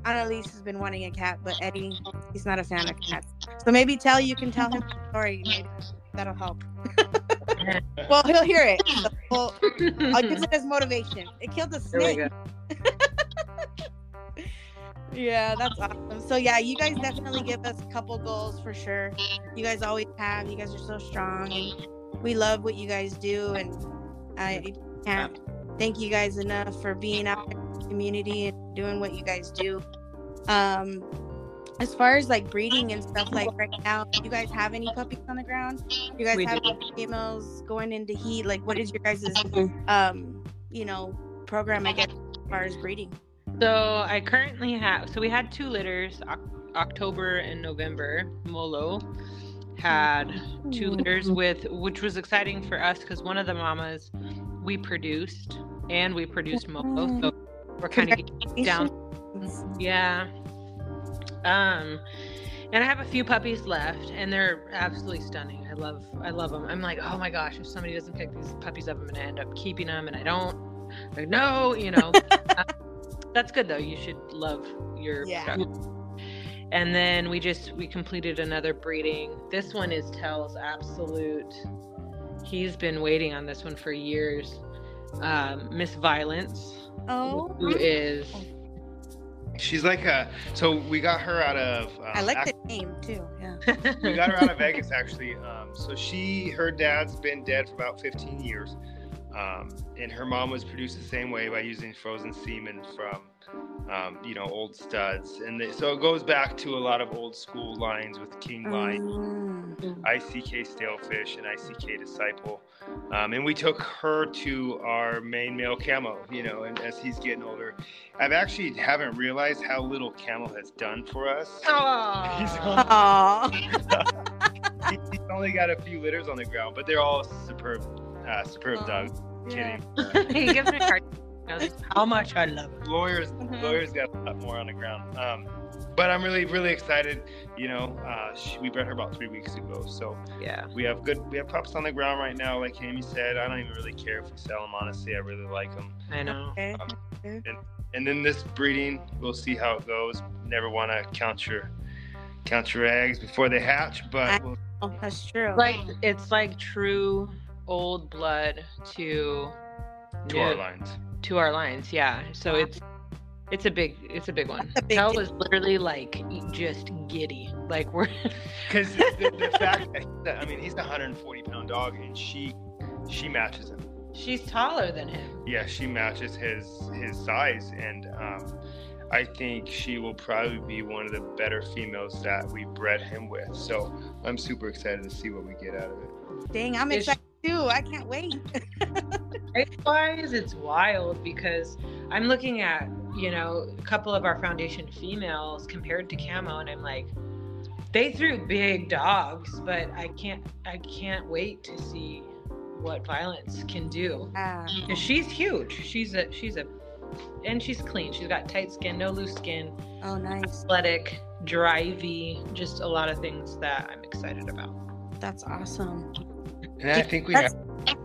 Annalise has been wanting a cat, but Eddie, he's not a fan of cats. So maybe tell you can tell him the story. Maybe that'll help. well, he'll hear it. So we'll- I'll use it as motivation. It killed we snake. Yeah, that's awesome. So yeah, you guys definitely give us a couple goals for sure. You guys always have. You guys are so strong, and we love what you guys do. And I can't thank you guys enough for being out in the community and doing what you guys do. Um, as far as like breeding and stuff, like right now, do you guys have any puppies on the ground? You guys We have females going into heat? Like, what is your guys' um, you know, program? I guess as far as breeding. So I currently have. So we had two litters, Oc- October and November. Molo had two litters with, which was exciting for us because one of the mamas we produced and we produced Molo. So we're kind of down. Yeah. Um, and I have a few puppies left, and they're absolutely stunning. I love, I love them. I'm like, oh my gosh, if somebody doesn't pick these puppies up, I'm gonna end up keeping them, and I don't. Like, no, you know. that's good though. You should love your Yeah. product. And then we just we completed another breeding. This one is Tell's absolute. He's been waiting on this one for years. Um, Miss Violence, Oh, who is She's like a. So we got her out of. Um, I like ac- the name too. Yeah. we got her out of Vegas actually. Um, so she, her dad's been dead for about 15 years, um, and her mom was produced the same way by using frozen semen from, um, you know, old studs, and they, so it goes back to a lot of old school lines with King Line, Mm. ICK Stalefish, and ICK Disciple, um, and we took her to our main male camo, you know, and as he's getting older, I've actually haven't realized how little Camel has done for us. He's Aw. Aw. He's only got a few litters on the ground, but they're all superb, uh, superb dogs. Yeah. Kidding. he gives me a hard how much I love it. lawyers, Mhm. lawyers got a lot more on the ground. Um, but I'm really, really excited. You know, uh, she, we bred her about three weeks ago, so Yeah. we have good, we have pups on the ground right now. Like Amy said, I don't even really care if we sell them. Honestly, I really like them. I know. Okay. And then this breeding, we'll see how it goes. Never want to count your, count your eggs before they hatch, but we'll, Oh, that's true. Like it's like true old blood to to our lines. to our lines. Yeah. So it's it's a big it's a big one. That's a big Tell deal. literally like just giddy. Like we're Because the, the fact that, that I mean, he's a 140 pound dog, and she, she matches him. she's taller than him. yeah, she matches his his size, and um, I think she will probably be one of the better females that we bred him with. So I'm super excited to see what we get out of it. Dang, I'm excited too. I can't wait. Wise, it's wild because I'm looking at, you know, a couple of our foundation females compared to camo, and I'm like, they threw big dogs, but I can't I can't wait to see what violence can do. 'Cause she's huge. She's a she's a and she's clean. She's got tight skin, no loose skin, oh, nice. athletic, drivey, just a lot of things that I'm excited about. That's awesome. And I think we That's- have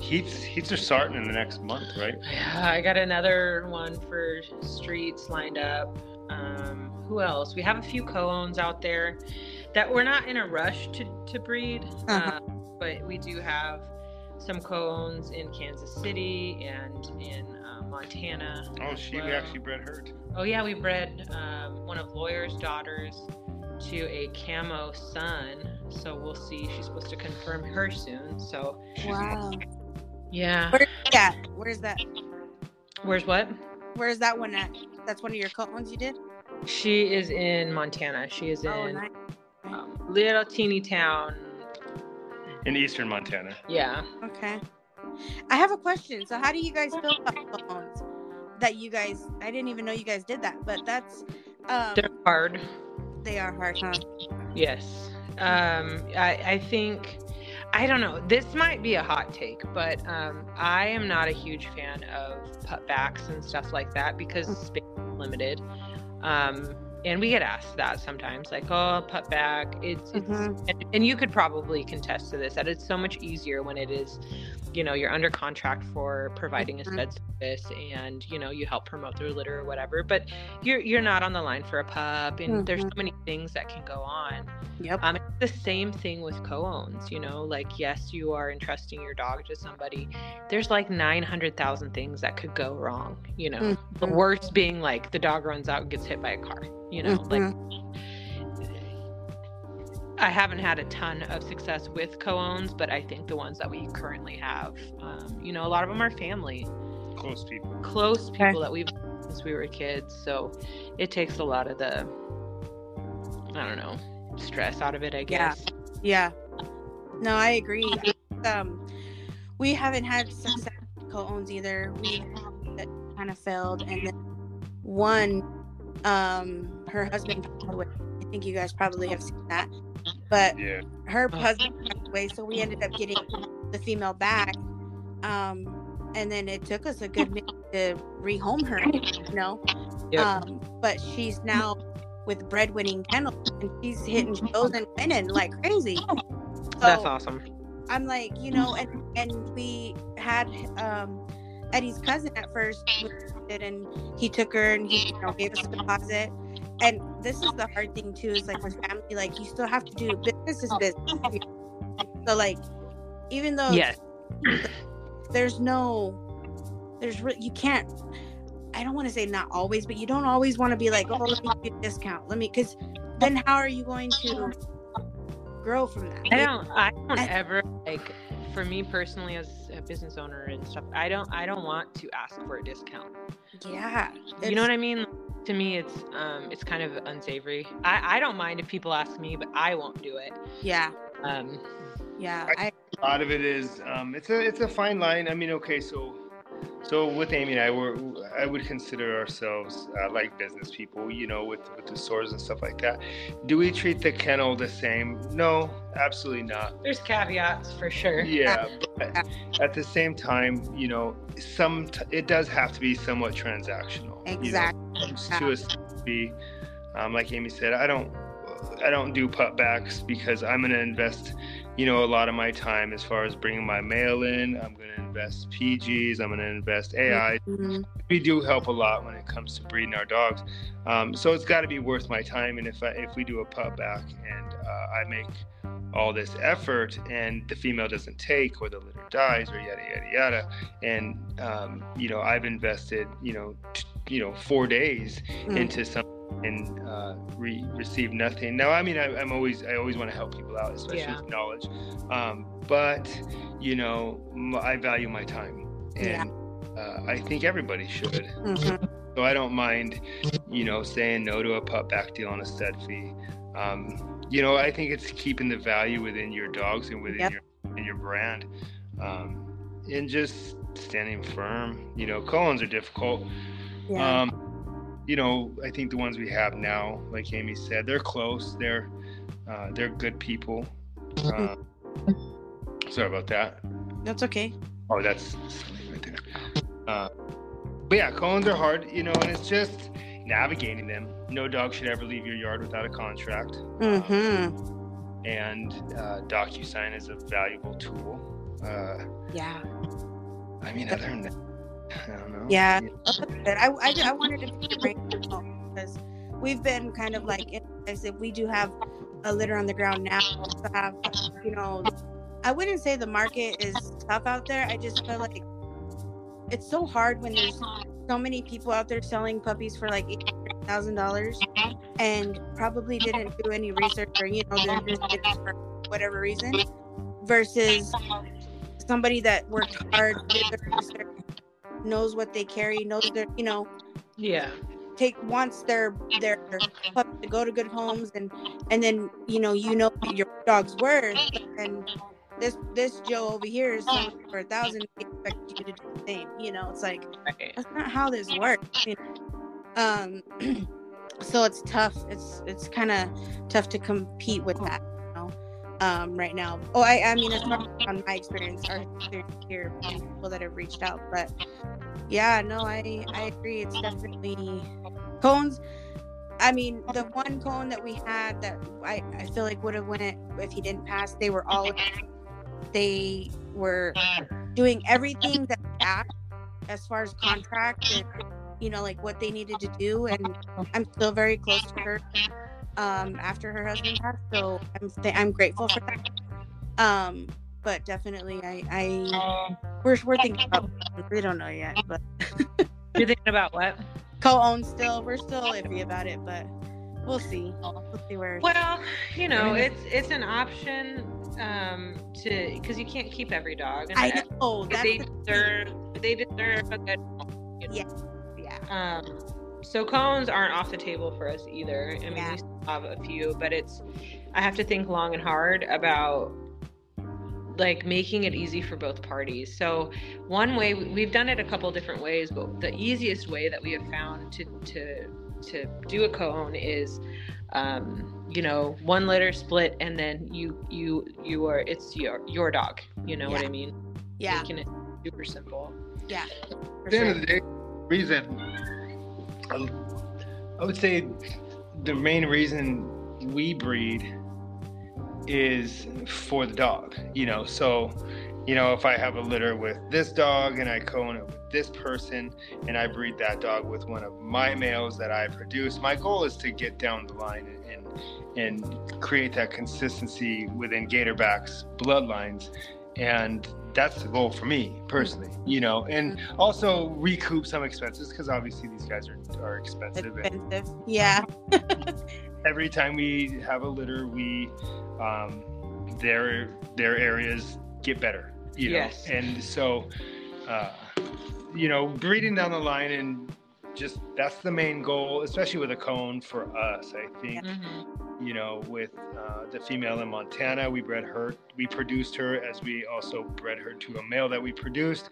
heats heats are starting in the next month, right? Yeah, I got another one for streets lined up. Um, who else? We have a few co-owns out there that we're not in a rush to, to breed, Uh-huh. uh, but we do have some co-owns in Kansas City and in uh, Montana. Oh, she we actually bred her. Too. Oh yeah, we bred um, one of lawyer's daughters to a camo son, so we'll see. She's supposed to confirm her soon. So Wow. yeah, Where's that? Where's that? where's what? Where's that one at? That's one of your cult ones you did? She is in Montana. She is Oh, in nice. um, little teeny town. in eastern Montana. Yeah. Okay. I have a question. So, how do you guys feel about clones? That you guys, I didn't even know you guys did that, but that's, um, They're hard. They are hard, huh? Yes. Um, I, I think, I don't know, this might be a hot take, but um, I am not a huge fan of pup backs and stuff like that because space is limited. Um, and we get asked that sometimes, like, oh, pup back. It's, it's Mhm. and, and you could probably contest to this that it's so much easier when it is you know you're under contract for providing a Mhm. stud service and you know you help promote their litter or whatever but you're you're not on the line for a pup and there's so many things that can go on Yep. um, it's the same thing with co-owns you know like yes you are entrusting your dog to somebody there's like 900000 things that could go wrong you know the Mhm. worst being like the dog runs out and gets hit by a car you know like Mhm. I haven't had a ton of success with co-owns, but I think the ones that we currently have, um, you know, a lot of them are family, Close people. close Okay. people that we've since we were kids. So it takes a lot of the, I don't know, stress out of it. I Yeah. guess. Yeah. No, I agree. Um, we haven't had success with co-owns either. We that kind of failed, and then one, um, her husband passed away. I think you guys probably have seen that, but Yeah. her husband passed away, so we ended up getting the female back. Um, and then it took us a good minute to rehome her, you know. Yep. Um, but she's now with breadwinning kennels, and she's hitting shows and winning like crazy. That's awesome. I'm like, you know, and and we had um Eddie's cousin at first, and he took her and he you know gave us a deposit. And this is the hard thing too, is like with family, like you still have to do business is business. So like, even though Yes. there's no, there's re- you can't. I don't want to say not always, but you don't always want to be like, oh, let me a discount. Let me, because then how are you going to grow from that? I don't. I don't I- ever like. For me personally, as a business owner and stuff, I don't. I don't want to ask for a discount. Yeah, you know what I mean? To me, it's um, it's kind of unsavory. I, I don't mind if people ask me, but I won't do it. Yeah, Um, yeah. I, a lot of it is um, it's a it's a fine line. I mean, okay, so so with Amy and I, we're I would consider ourselves uh, like business people, you know, with with the stores and stuff like that. Do we treat the kennel the same? No, absolutely not. there's caveats for sure. Yeah, but at the same time, you know, some t- it does have to be somewhat transactional. you know, exactly. to us be um, like amy said i don't i don't do pup backs because i'm going to invest you know a lot of my time as far as bringing my male in i'm going to invest pgs i'm going to invest ai Mhm. we do help a lot when it comes to breeding our dogs um, so it's got to be worth my time and if I, if we do a pup back and uh, i make all this effort and the female doesn't take or the litter dies or yada yada yada and um, you know i've invested you know t- you know four days Mm. into something and uh, re- receive nothing now i mean I, i'm always i always want to help people out especially Yeah. with knowledge um, but you know m- i value my time Yeah. and uh, i think everybody should Mhm. so I don't mind, you know, saying no to a pup back deal on a set fee. Um, you know, I think it's keeping the value within your dogs and within Yep. your in your brand, um, and just standing firm. You know, Collins are difficult. Yeah. Um, you know, I think the ones we have now, like Amy said, they're close. They're uh, they're good people. Uh, sorry about that. That's okay. Oh, that's right there. Uh, but yeah, co-owns are hard, you know, and it's just navigating them. No dog should ever leave your yard without a contract. Um, Mm-hmm. and uh, DocuSign is a valuable tool. Uh, Yeah. I mean, other than that, I don't know. Yeah. I, I, I wanted to pick your brain because we've been kind of like, as if we do have a litter on the ground now, also have, you know, I wouldn't say the market is tough out there. I just feel like it's so hard when there's so many people out there selling puppies for like thousand dollars and probably didn't do any research or you know they're just for whatever reason versus somebody that worked hard did their research, knows what they carry knows their you know Yeah. take wants their their pup to go to good homes and and then you know you know your dog's worth and this this Joe over here is for a thousand expect you to do the same you know it's like Right. that's not how this works you know? um so it's tough it's it's kind of tough to compete with that um right now. Oh i i mean it's not on my experience experience here people that have reached out but yeah no i i agree. It's definitely co-owns. I mean the one co-own that we had that i i feel like would have went if he didn't pass they were all they were doing everything that we asked as far as contract and you know like what they needed to do and i'm still very close to her um after her husband passed so i'm th- i'm grateful for that um but definitely i i we're, we're thinking about we don't know yet but You're thinking about what? co-own still we're still iffy about it but we'll see we'll see where Well, you know, it's it's an option um to because you can't keep every dog. And i know that's they the deserve they deserve a good home, you know? yeah Um, so co-owns aren't off the table for us either. I mean, Yeah. we still have a few, but it's I have to think long and hard about like making it easy for both parties. So one way we've done it a couple different ways, but the easiest way that we have found to to to do a co-own is um, you know one litter split and then you you you are it's your your dog you know yeah. what i mean yeah making it super simple yeah at the sure. end of the day reason Um, i would say the main reason we breed is for the dog you know? So you know if i have a litter with this dog and i co-own it with this person and i breed that dog with one of my males that i produce my goal is to get down the line and, and create that consistency within Gatorback's bloodlines. And that's the goal for me personally you know and also recoup some expenses because obviously these guys are, are expensive, expensive. And yeah every time we have a litter we um their their areas get better you know yes. and so uh you know breeding down the line and just that's the main goal especially with a co-own for us i think mm-hmm. you know with uh, the female in montana we bred her we produced her as we also bred her to a male that we produced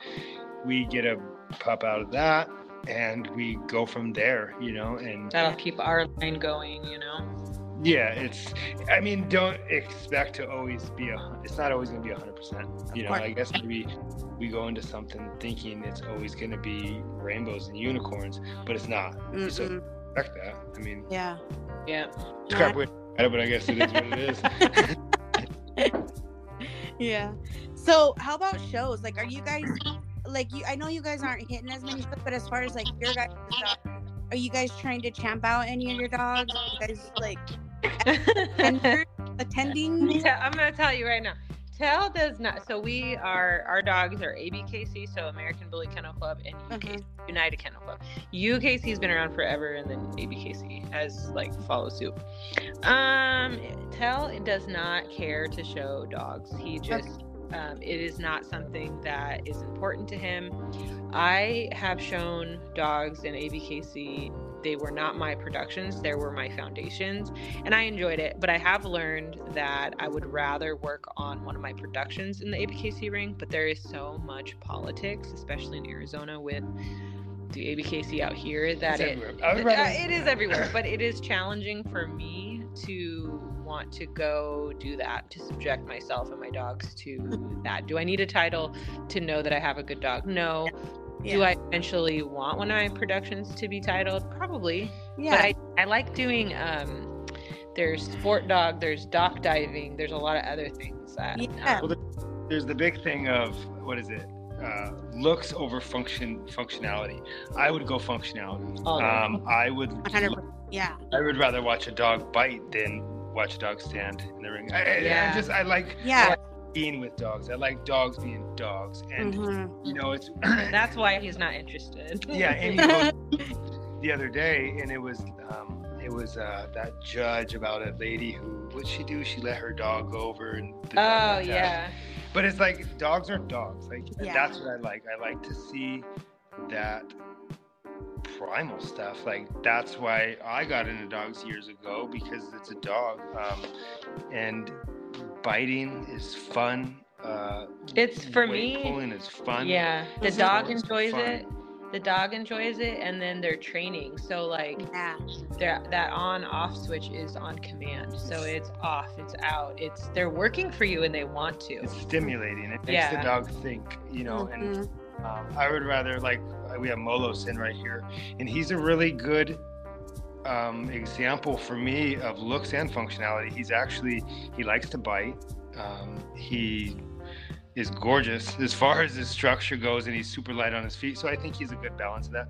we get a pup out of that and we go from there you know and that'll keep our line going you know yeah it's i mean don't expect to always be a it's not always going to be 100% you know i guess maybe we go into something thinking it's always going to be rainbows and unicorns but it's not. Mm so expect that. I mean yeah. Yeah. crap yeah. but i guess it is what it is. Yeah. So how about shows? Like are you guys like you i know you guys aren't hitting as many but as far as like your guys are you guys trying to champ out any of your dogs? Are you guys like attending? Yeah, I'm gonna tell you right now. Tell does not. So we are our dogs are ABKC, so American Bully Kennel Club, and UKC, mm-hmm. United Kennel Club. UKC's been around forever, and then ABKC has like follow suit. Um, Tell does not care to show dogs. He just. Okay. Um, it is not something that is important to him. I have shown dogs in ABKC they were not my productions, they were my foundations. And I enjoyed it, but I have learned that I would rather work on one of my productions in the ABKC ring, but there is so much politics, especially in Arizona with the ABKC out here that it, rather... uh, it is everywhere, but it is challenging for me to want to go do that to subject myself and my dogs to that. Do I need a title to know that I have a good dog? No. Yeah. Do I eventually want one of my productions to be titled? Probably. Yeah. But I, I like doing um there's sport dog, there's dock diving, there's a lot of other things that yeah. Um, well, there's the big thing of what is it? Uh, looks over function functionality. I would go functionality. Oh, um, I would. 100%, yeah. I would rather watch a dog bite than watch a dog stand in the ring. I, yeah. I just I like yeah being with dogs. I like dogs being dogs, and mm-hmm. you know it's. That's why he's not interested. yeah, and the other day, and it was um, it was uh, that judge about a lady who what she do? She let her dog go over and. oh yeah. But it's like dogs are dogs. Like yeah. that's what I like. I like to see that primal stuff. Like that's why I got into dogs years ago because it's a dog, um, and biting is fun. Uh, it's for me. Pulling is fun. Yeah, the dog enjoys it. The dog enjoys it, and then they're training. So like, yeah, that on-off switch is on command. So it's off, it's out. It's they're working for you, and they want to. It's stimulating. It makes yeah. the dog think. You know, mm-hmm. and um, I would rather like we have Molos in right here, and he's a really good um, example for me of looks and functionality. He's actually he likes to bite. Um, he is gorgeous as far as his structure goes, and he's super light on his feet. So I think he's a good balance of that.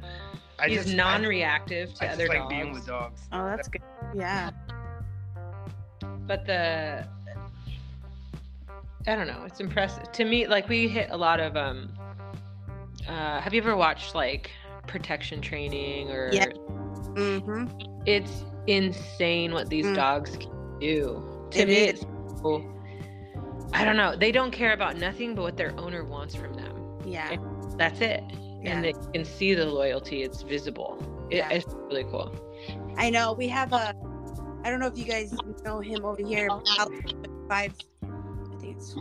I he's just, non-reactive I, to I other like dogs. being with dogs. Oh, that's good. Yeah. But the I don't know. It's impressive to me. Like we hit a lot of. um uh Have you ever watched like protection training or? Yeah. Mm-hmm. It's insane what these mm. dogs can do. To it me, is. it's cool. I don't know. They don't care about nothing but what their owner wants from them. Yeah. And that's it. Yeah. And they can see the loyalty. It's visible. It, yeah. It's really cool. I know. We have a, I don't know if you guys know him over here. Five, I think it's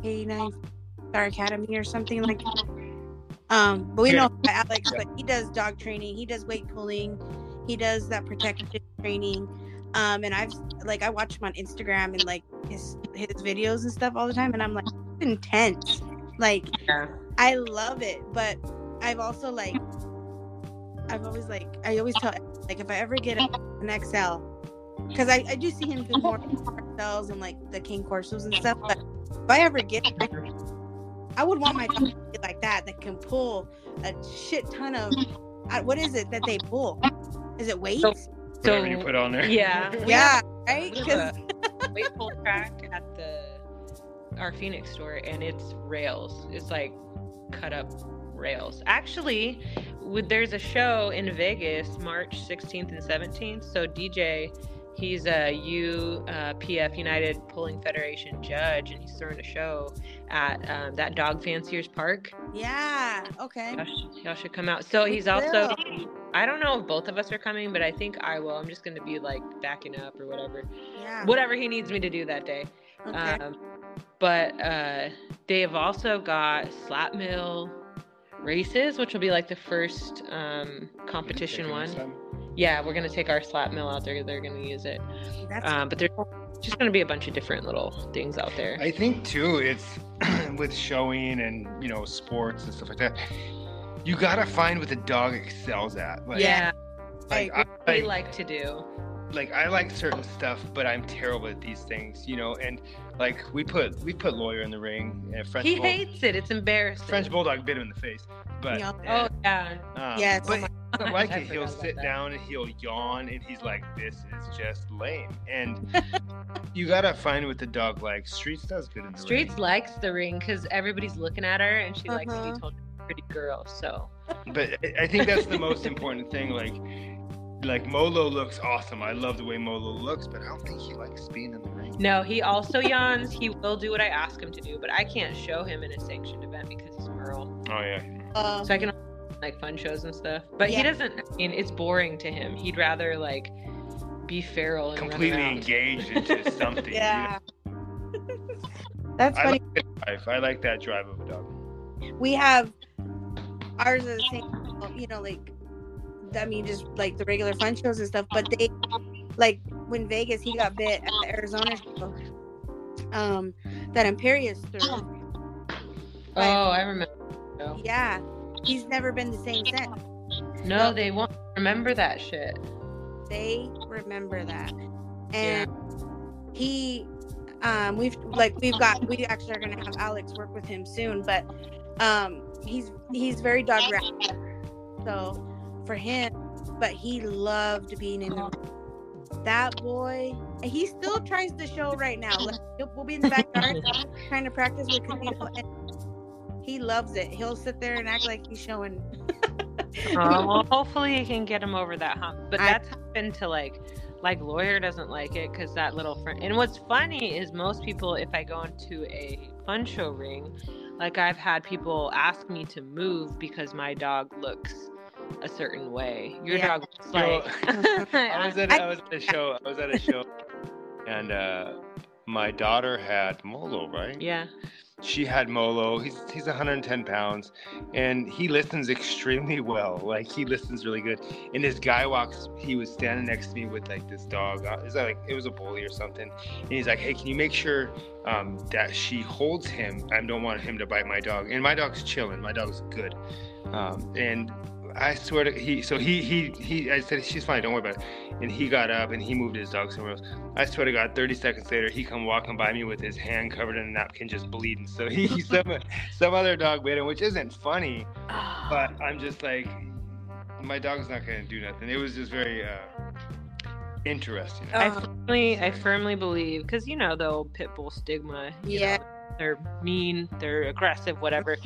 K9 Star Academy or something like that. Um, but we know Alex, but he does dog training, he does weight pulling, he does that protective training. Um, and I've like I watch him on Instagram and like his his videos and stuff all the time, and I'm like intense. Like Yeah. I love it, but I've also like I've always like I always tell like if I ever get an XL because I, I do see him do more XLs and like the King Corsos and stuff, but if I ever get I would want my dog to be like that that can pull a shit ton of uh, what is it that they pull? Is it weights? Whatever you put on there. yeah, yeah, right. We 'Cause- have a weight pull track at the our Phoenix store, and it's rails. It's like cut up rails. Actually, with, there's a show in Vegas, March 16th and 17th. So DJ, he's a UPF United Pulling Federation judge, and he's throwing a show at um, that Dog Fanciers Park. yeah. Okay. Y'all should, y'all should come out. So We he's also. I don't know if both of us are coming, but I think I will. I'm just gonna be like backing up or whatever Yeah. whatever he needs me to do that day. Okay. Um, but uh, they have also got slatmill races, which will be like the first um, competition one. Yeah, we're gonna take our slatmill out there. They're gonna use it. That's Um, but there's just gonna be a bunch of different little things out there. I think too, it's with showing and you know sports and stuff like that. You gotta find what the dog excels at. Like, yeah, like, I I, we like, like to do. Like I like certain stuff, but I'm terrible at these things, you know. And like we put we put lawyer in the ring and French He Bull- hates it. It's embarrassing. French bulldog bit him in the face, but Yeah. Oh yeah. um, Yes. but Oh he doesn't like I it. He'll sit that. down and he'll yawn and he's like, "This is just lame." And you gotta find what the dog likes. Streets does good in the Streets ring. likes the ring because everybody's looking at her and she likes to Uh-huh. be told she's pretty girl. So but I- I think that's the most important thing. Like, like Molo looks awesome. I love the way Molo looks, but I don't think he likes being in the ring. No, he also yawns. He will do what I ask him to do, but I can't show him in a sanctioned event because he's Merle. Oh yeah. uh, So I can like fun shows and stuff. But Yeah. he doesn't. I mean, it's boring to him. He'd rather like be feral and Completely around. engaged into something. you know? yeah. That's I funny. like that drive. I like that drive of a dog. we have ours are the same you know like i mean just like the regular fun shows and stuff but they like when vegas he got bit at the arizona show um that imperious threw. Oh, I remember. Yeah he's never been the same since. No they won't remember that shit. they remember that. And he um we've like we've got we actually are gonna have alex work with him soon but um he's he's very dog so for him but he loved being in the uh-huh. that boy he still tries to show right now like he'll- we'll be in the backyard trying to practice with Camilo and he loves it he'll sit there and act like he's showing Oh, well, hopefully you can get him over that hump. But I- that's happened to like, like lawyer doesn't like it because that little friend. And what's funny is most people, if I go into a fun show ring, like I've had people ask me to move because my dog looks a certain way. Your Yeah. dog looks like. I was at I- I was at a show. I was at a show, and uh, my daughter had Molo, right? yeah. She had Molo. He's he's 110 pounds, and he listens extremely well. Like he listens really good. And this guy walks. He was standing next to me with like this dog. Uh, Is that like it was a bully or something? And he's like, "Hey, can you make sure um, that she holds him? I don't want him to bite my dog." And my dog's chilling. My dog's good. Um, and I swear to he. So he he he. I said she's fine. Don't worry about it. And he got up and he moved his dog somewhere else. I swear to God, 30 seconds later, he come walking by me with his hand covered in a napkin, just bleeding. So he some some other dog bit him, which isn't funny, but I'm just like, my dog's not gonna do nothing. It was just very uh, interesting. I Uh, firmly, I firmly believe because you know the old pit bull stigma. you Yeah. know, they're mean, they're aggressive, whatever.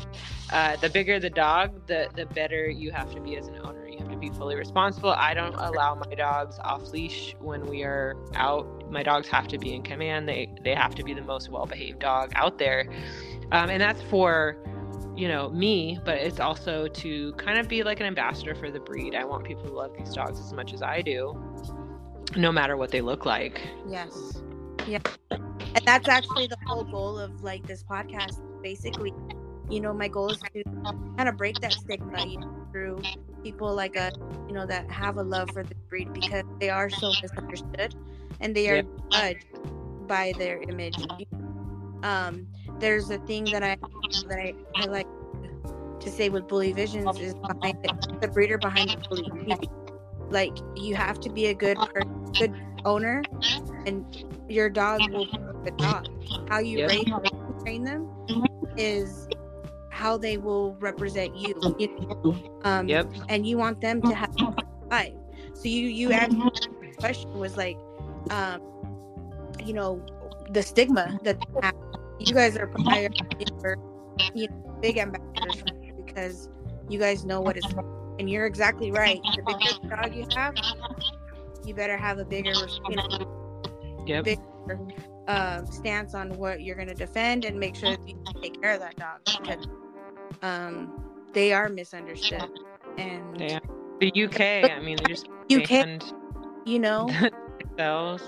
Uh, the bigger the dog, the the better you have to be as an owner. You have to be fully responsible. I don't allow my dogs off leash when we are out. My dogs have to be in command. They they have to be the most well behaved dog out there, um, and that's for you know me but it's also to kind of be like an ambassador for the breed i want people to love these dogs as much as i do no matter what they look like yes yeah and that's actually the whole goal of like this podcast. Basically, you know, my goal is to kind of break that stigma you know, through people like us, you know, that have a love for the breed because they are so misunderstood and they are judged by their image. Um, there's a thing that I that I, I like to say with Bully Visionz is behind it, the breeder behind the bully. Like you have to be a good per- good owner, and your dog will good dog. How you Yep. raise and train them is how they will represent you. you know? um, Yep. And you want them to have life. So you you answered the question was like, um, you know, the stigma that they have. you guys are probably you know, big ambassadors because you guys know what it's like. and you're exactly right. The bigger dog you have, you better have a bigger, you know, Yep. big um, stance on what you're going to defend and make sure that you take care of that dog because um, they are misunderstood. And are. The UK, I mean, they just UK, you know, themselves.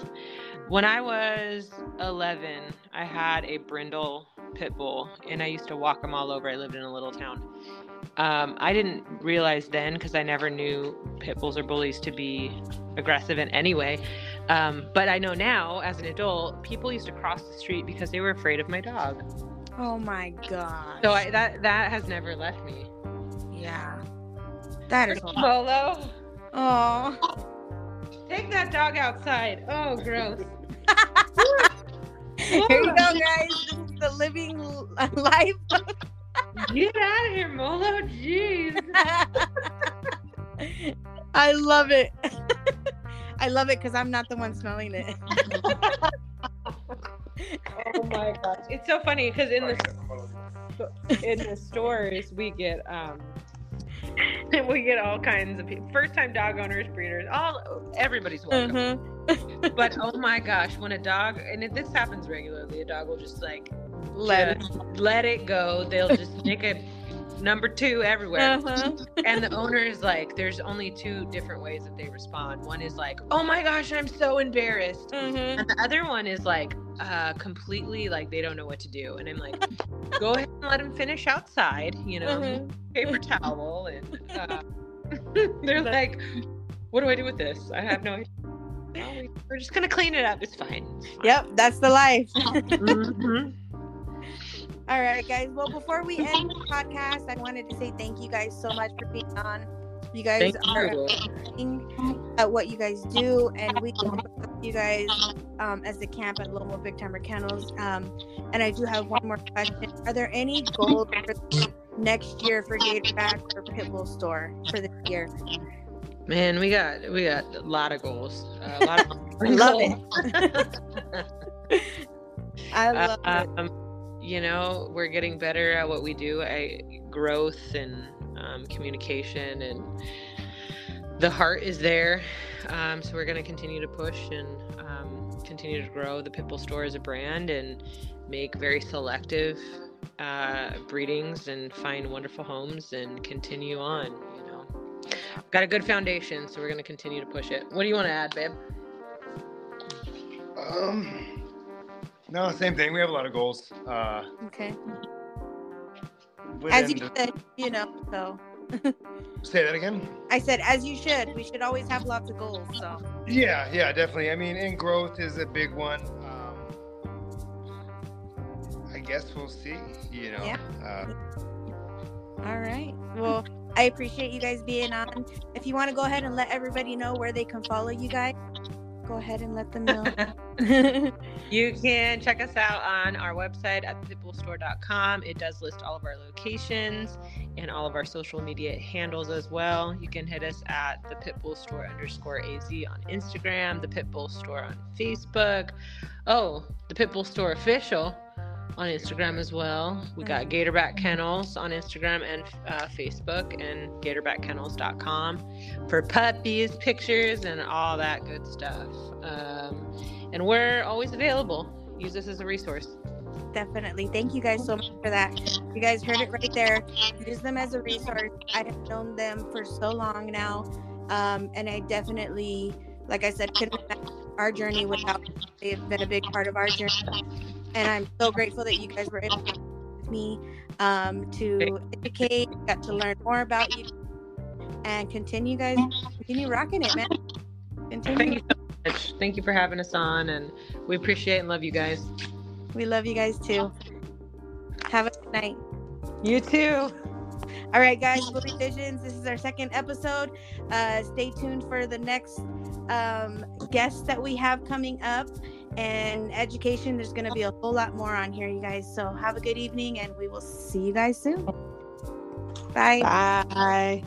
When I was 11, I had a brindle pit bull, and I used to walk them all over. I lived in a little town. Um, I didn't realize then because I never knew pit bulls or bullies to be aggressive in any way. Um, but I know now, as an adult, people used to cross the street because they were afraid of my dog. oh my god. So I, that that has never left me. yeah, that is. Polo, Oh, take that dog outside. Oh, gross. here you go, guys. This is the living life. Get out of here, Molo. Jeez. I love it. I love it because I'm not the one smelling it. Oh my gosh. It's so funny because in the in the stores we get um we get all kinds of people first time dog owners breeders all everybody's welcome Mhm. but oh my gosh when a dog and it, this happens regularly a dog will just like Let just let it go they'll just make a number two everywhere Uh-huh. and the owner is like there's only two different ways that they respond one is like oh my gosh i'm so embarrassed Mhm. and the other one is like uh completely like they don't know what to do and i'm like go ahead and let them finish outside you know Mhm. paper towel and uh, they're like what do i do with this i have no idea "Oh, we- we're just gonna clean it up it's fine, it's fine. Yep, that's the life. Mhm. All right, guys. Well, before we end the podcast, I wanted to say thank you guys so much for being on. You guys Thank are you. amazing at what you guys do, and we love you guys um, as the camp at Loma Big Timer Kennels. Um, and I do have one more question: Are there any goals for next year for Gatorback or Pitbull store for this year? man we got we got a lot of goals uh, a lot of I love it I love it. You know we're getting better at what we do I, growth and um, communication and the heart is there um, so we're going to continue to push and um, continue to grow the pitbull store as a brand and make very selective uh, breedings and find wonderful homes and continue on you know. Got a good foundation so we're going to continue to push it. What do you want to add babe? Um, no, same thing. We have a lot of goals. Uh, Okay. As you the- should, you know. So say that again. I said, as you should. We should always have lots of goals. So. Yeah, yeah, definitely. I mean, and growth is a big one. Um, I guess we'll see. You know. Yeah. Uh, All right. Well, I appreciate you guys being on. If you want to go ahead and let everybody know where they can follow you guys, go ahead and let them know. You can check us out on our website at pitbullstore.com. It does list all of our locations and all of our social media handles as well. You can hit us at the Pitbull Store underscore AZ on Instagram, the Pitbull Store on Facebook. Oh, the Pitbull Store official on Instagram as well. We got Gatorback Kennels on Instagram and uh, Facebook and GatorbackKennels.com for puppies, pictures, and all that good stuff. Um, and we're always available. Use us as a resource. Definitely. Thank you guys so much for that. You guys heard it right there. Use them as a resource. I have known them for so long now. Um, and I definitely, like I said, couldn't our journey without they've been a big part of our journey. And I'm so grateful that you guys were able to with me um, to educate, got to learn more about you, and continue, guys, continue rocking it, man. Continue. Thank you so much. Thank you for having us on, and we appreciate and love you guys. We love you guys too. Have a good night. You too. All right, guys, Bully Visionz. This is our second episode. Uh, stay tuned for the next um, guests that we have coming up and education. There's going to be a whole lot more on here, you guys. So have a good evening, and we will see you guys soon. Bye. Bye.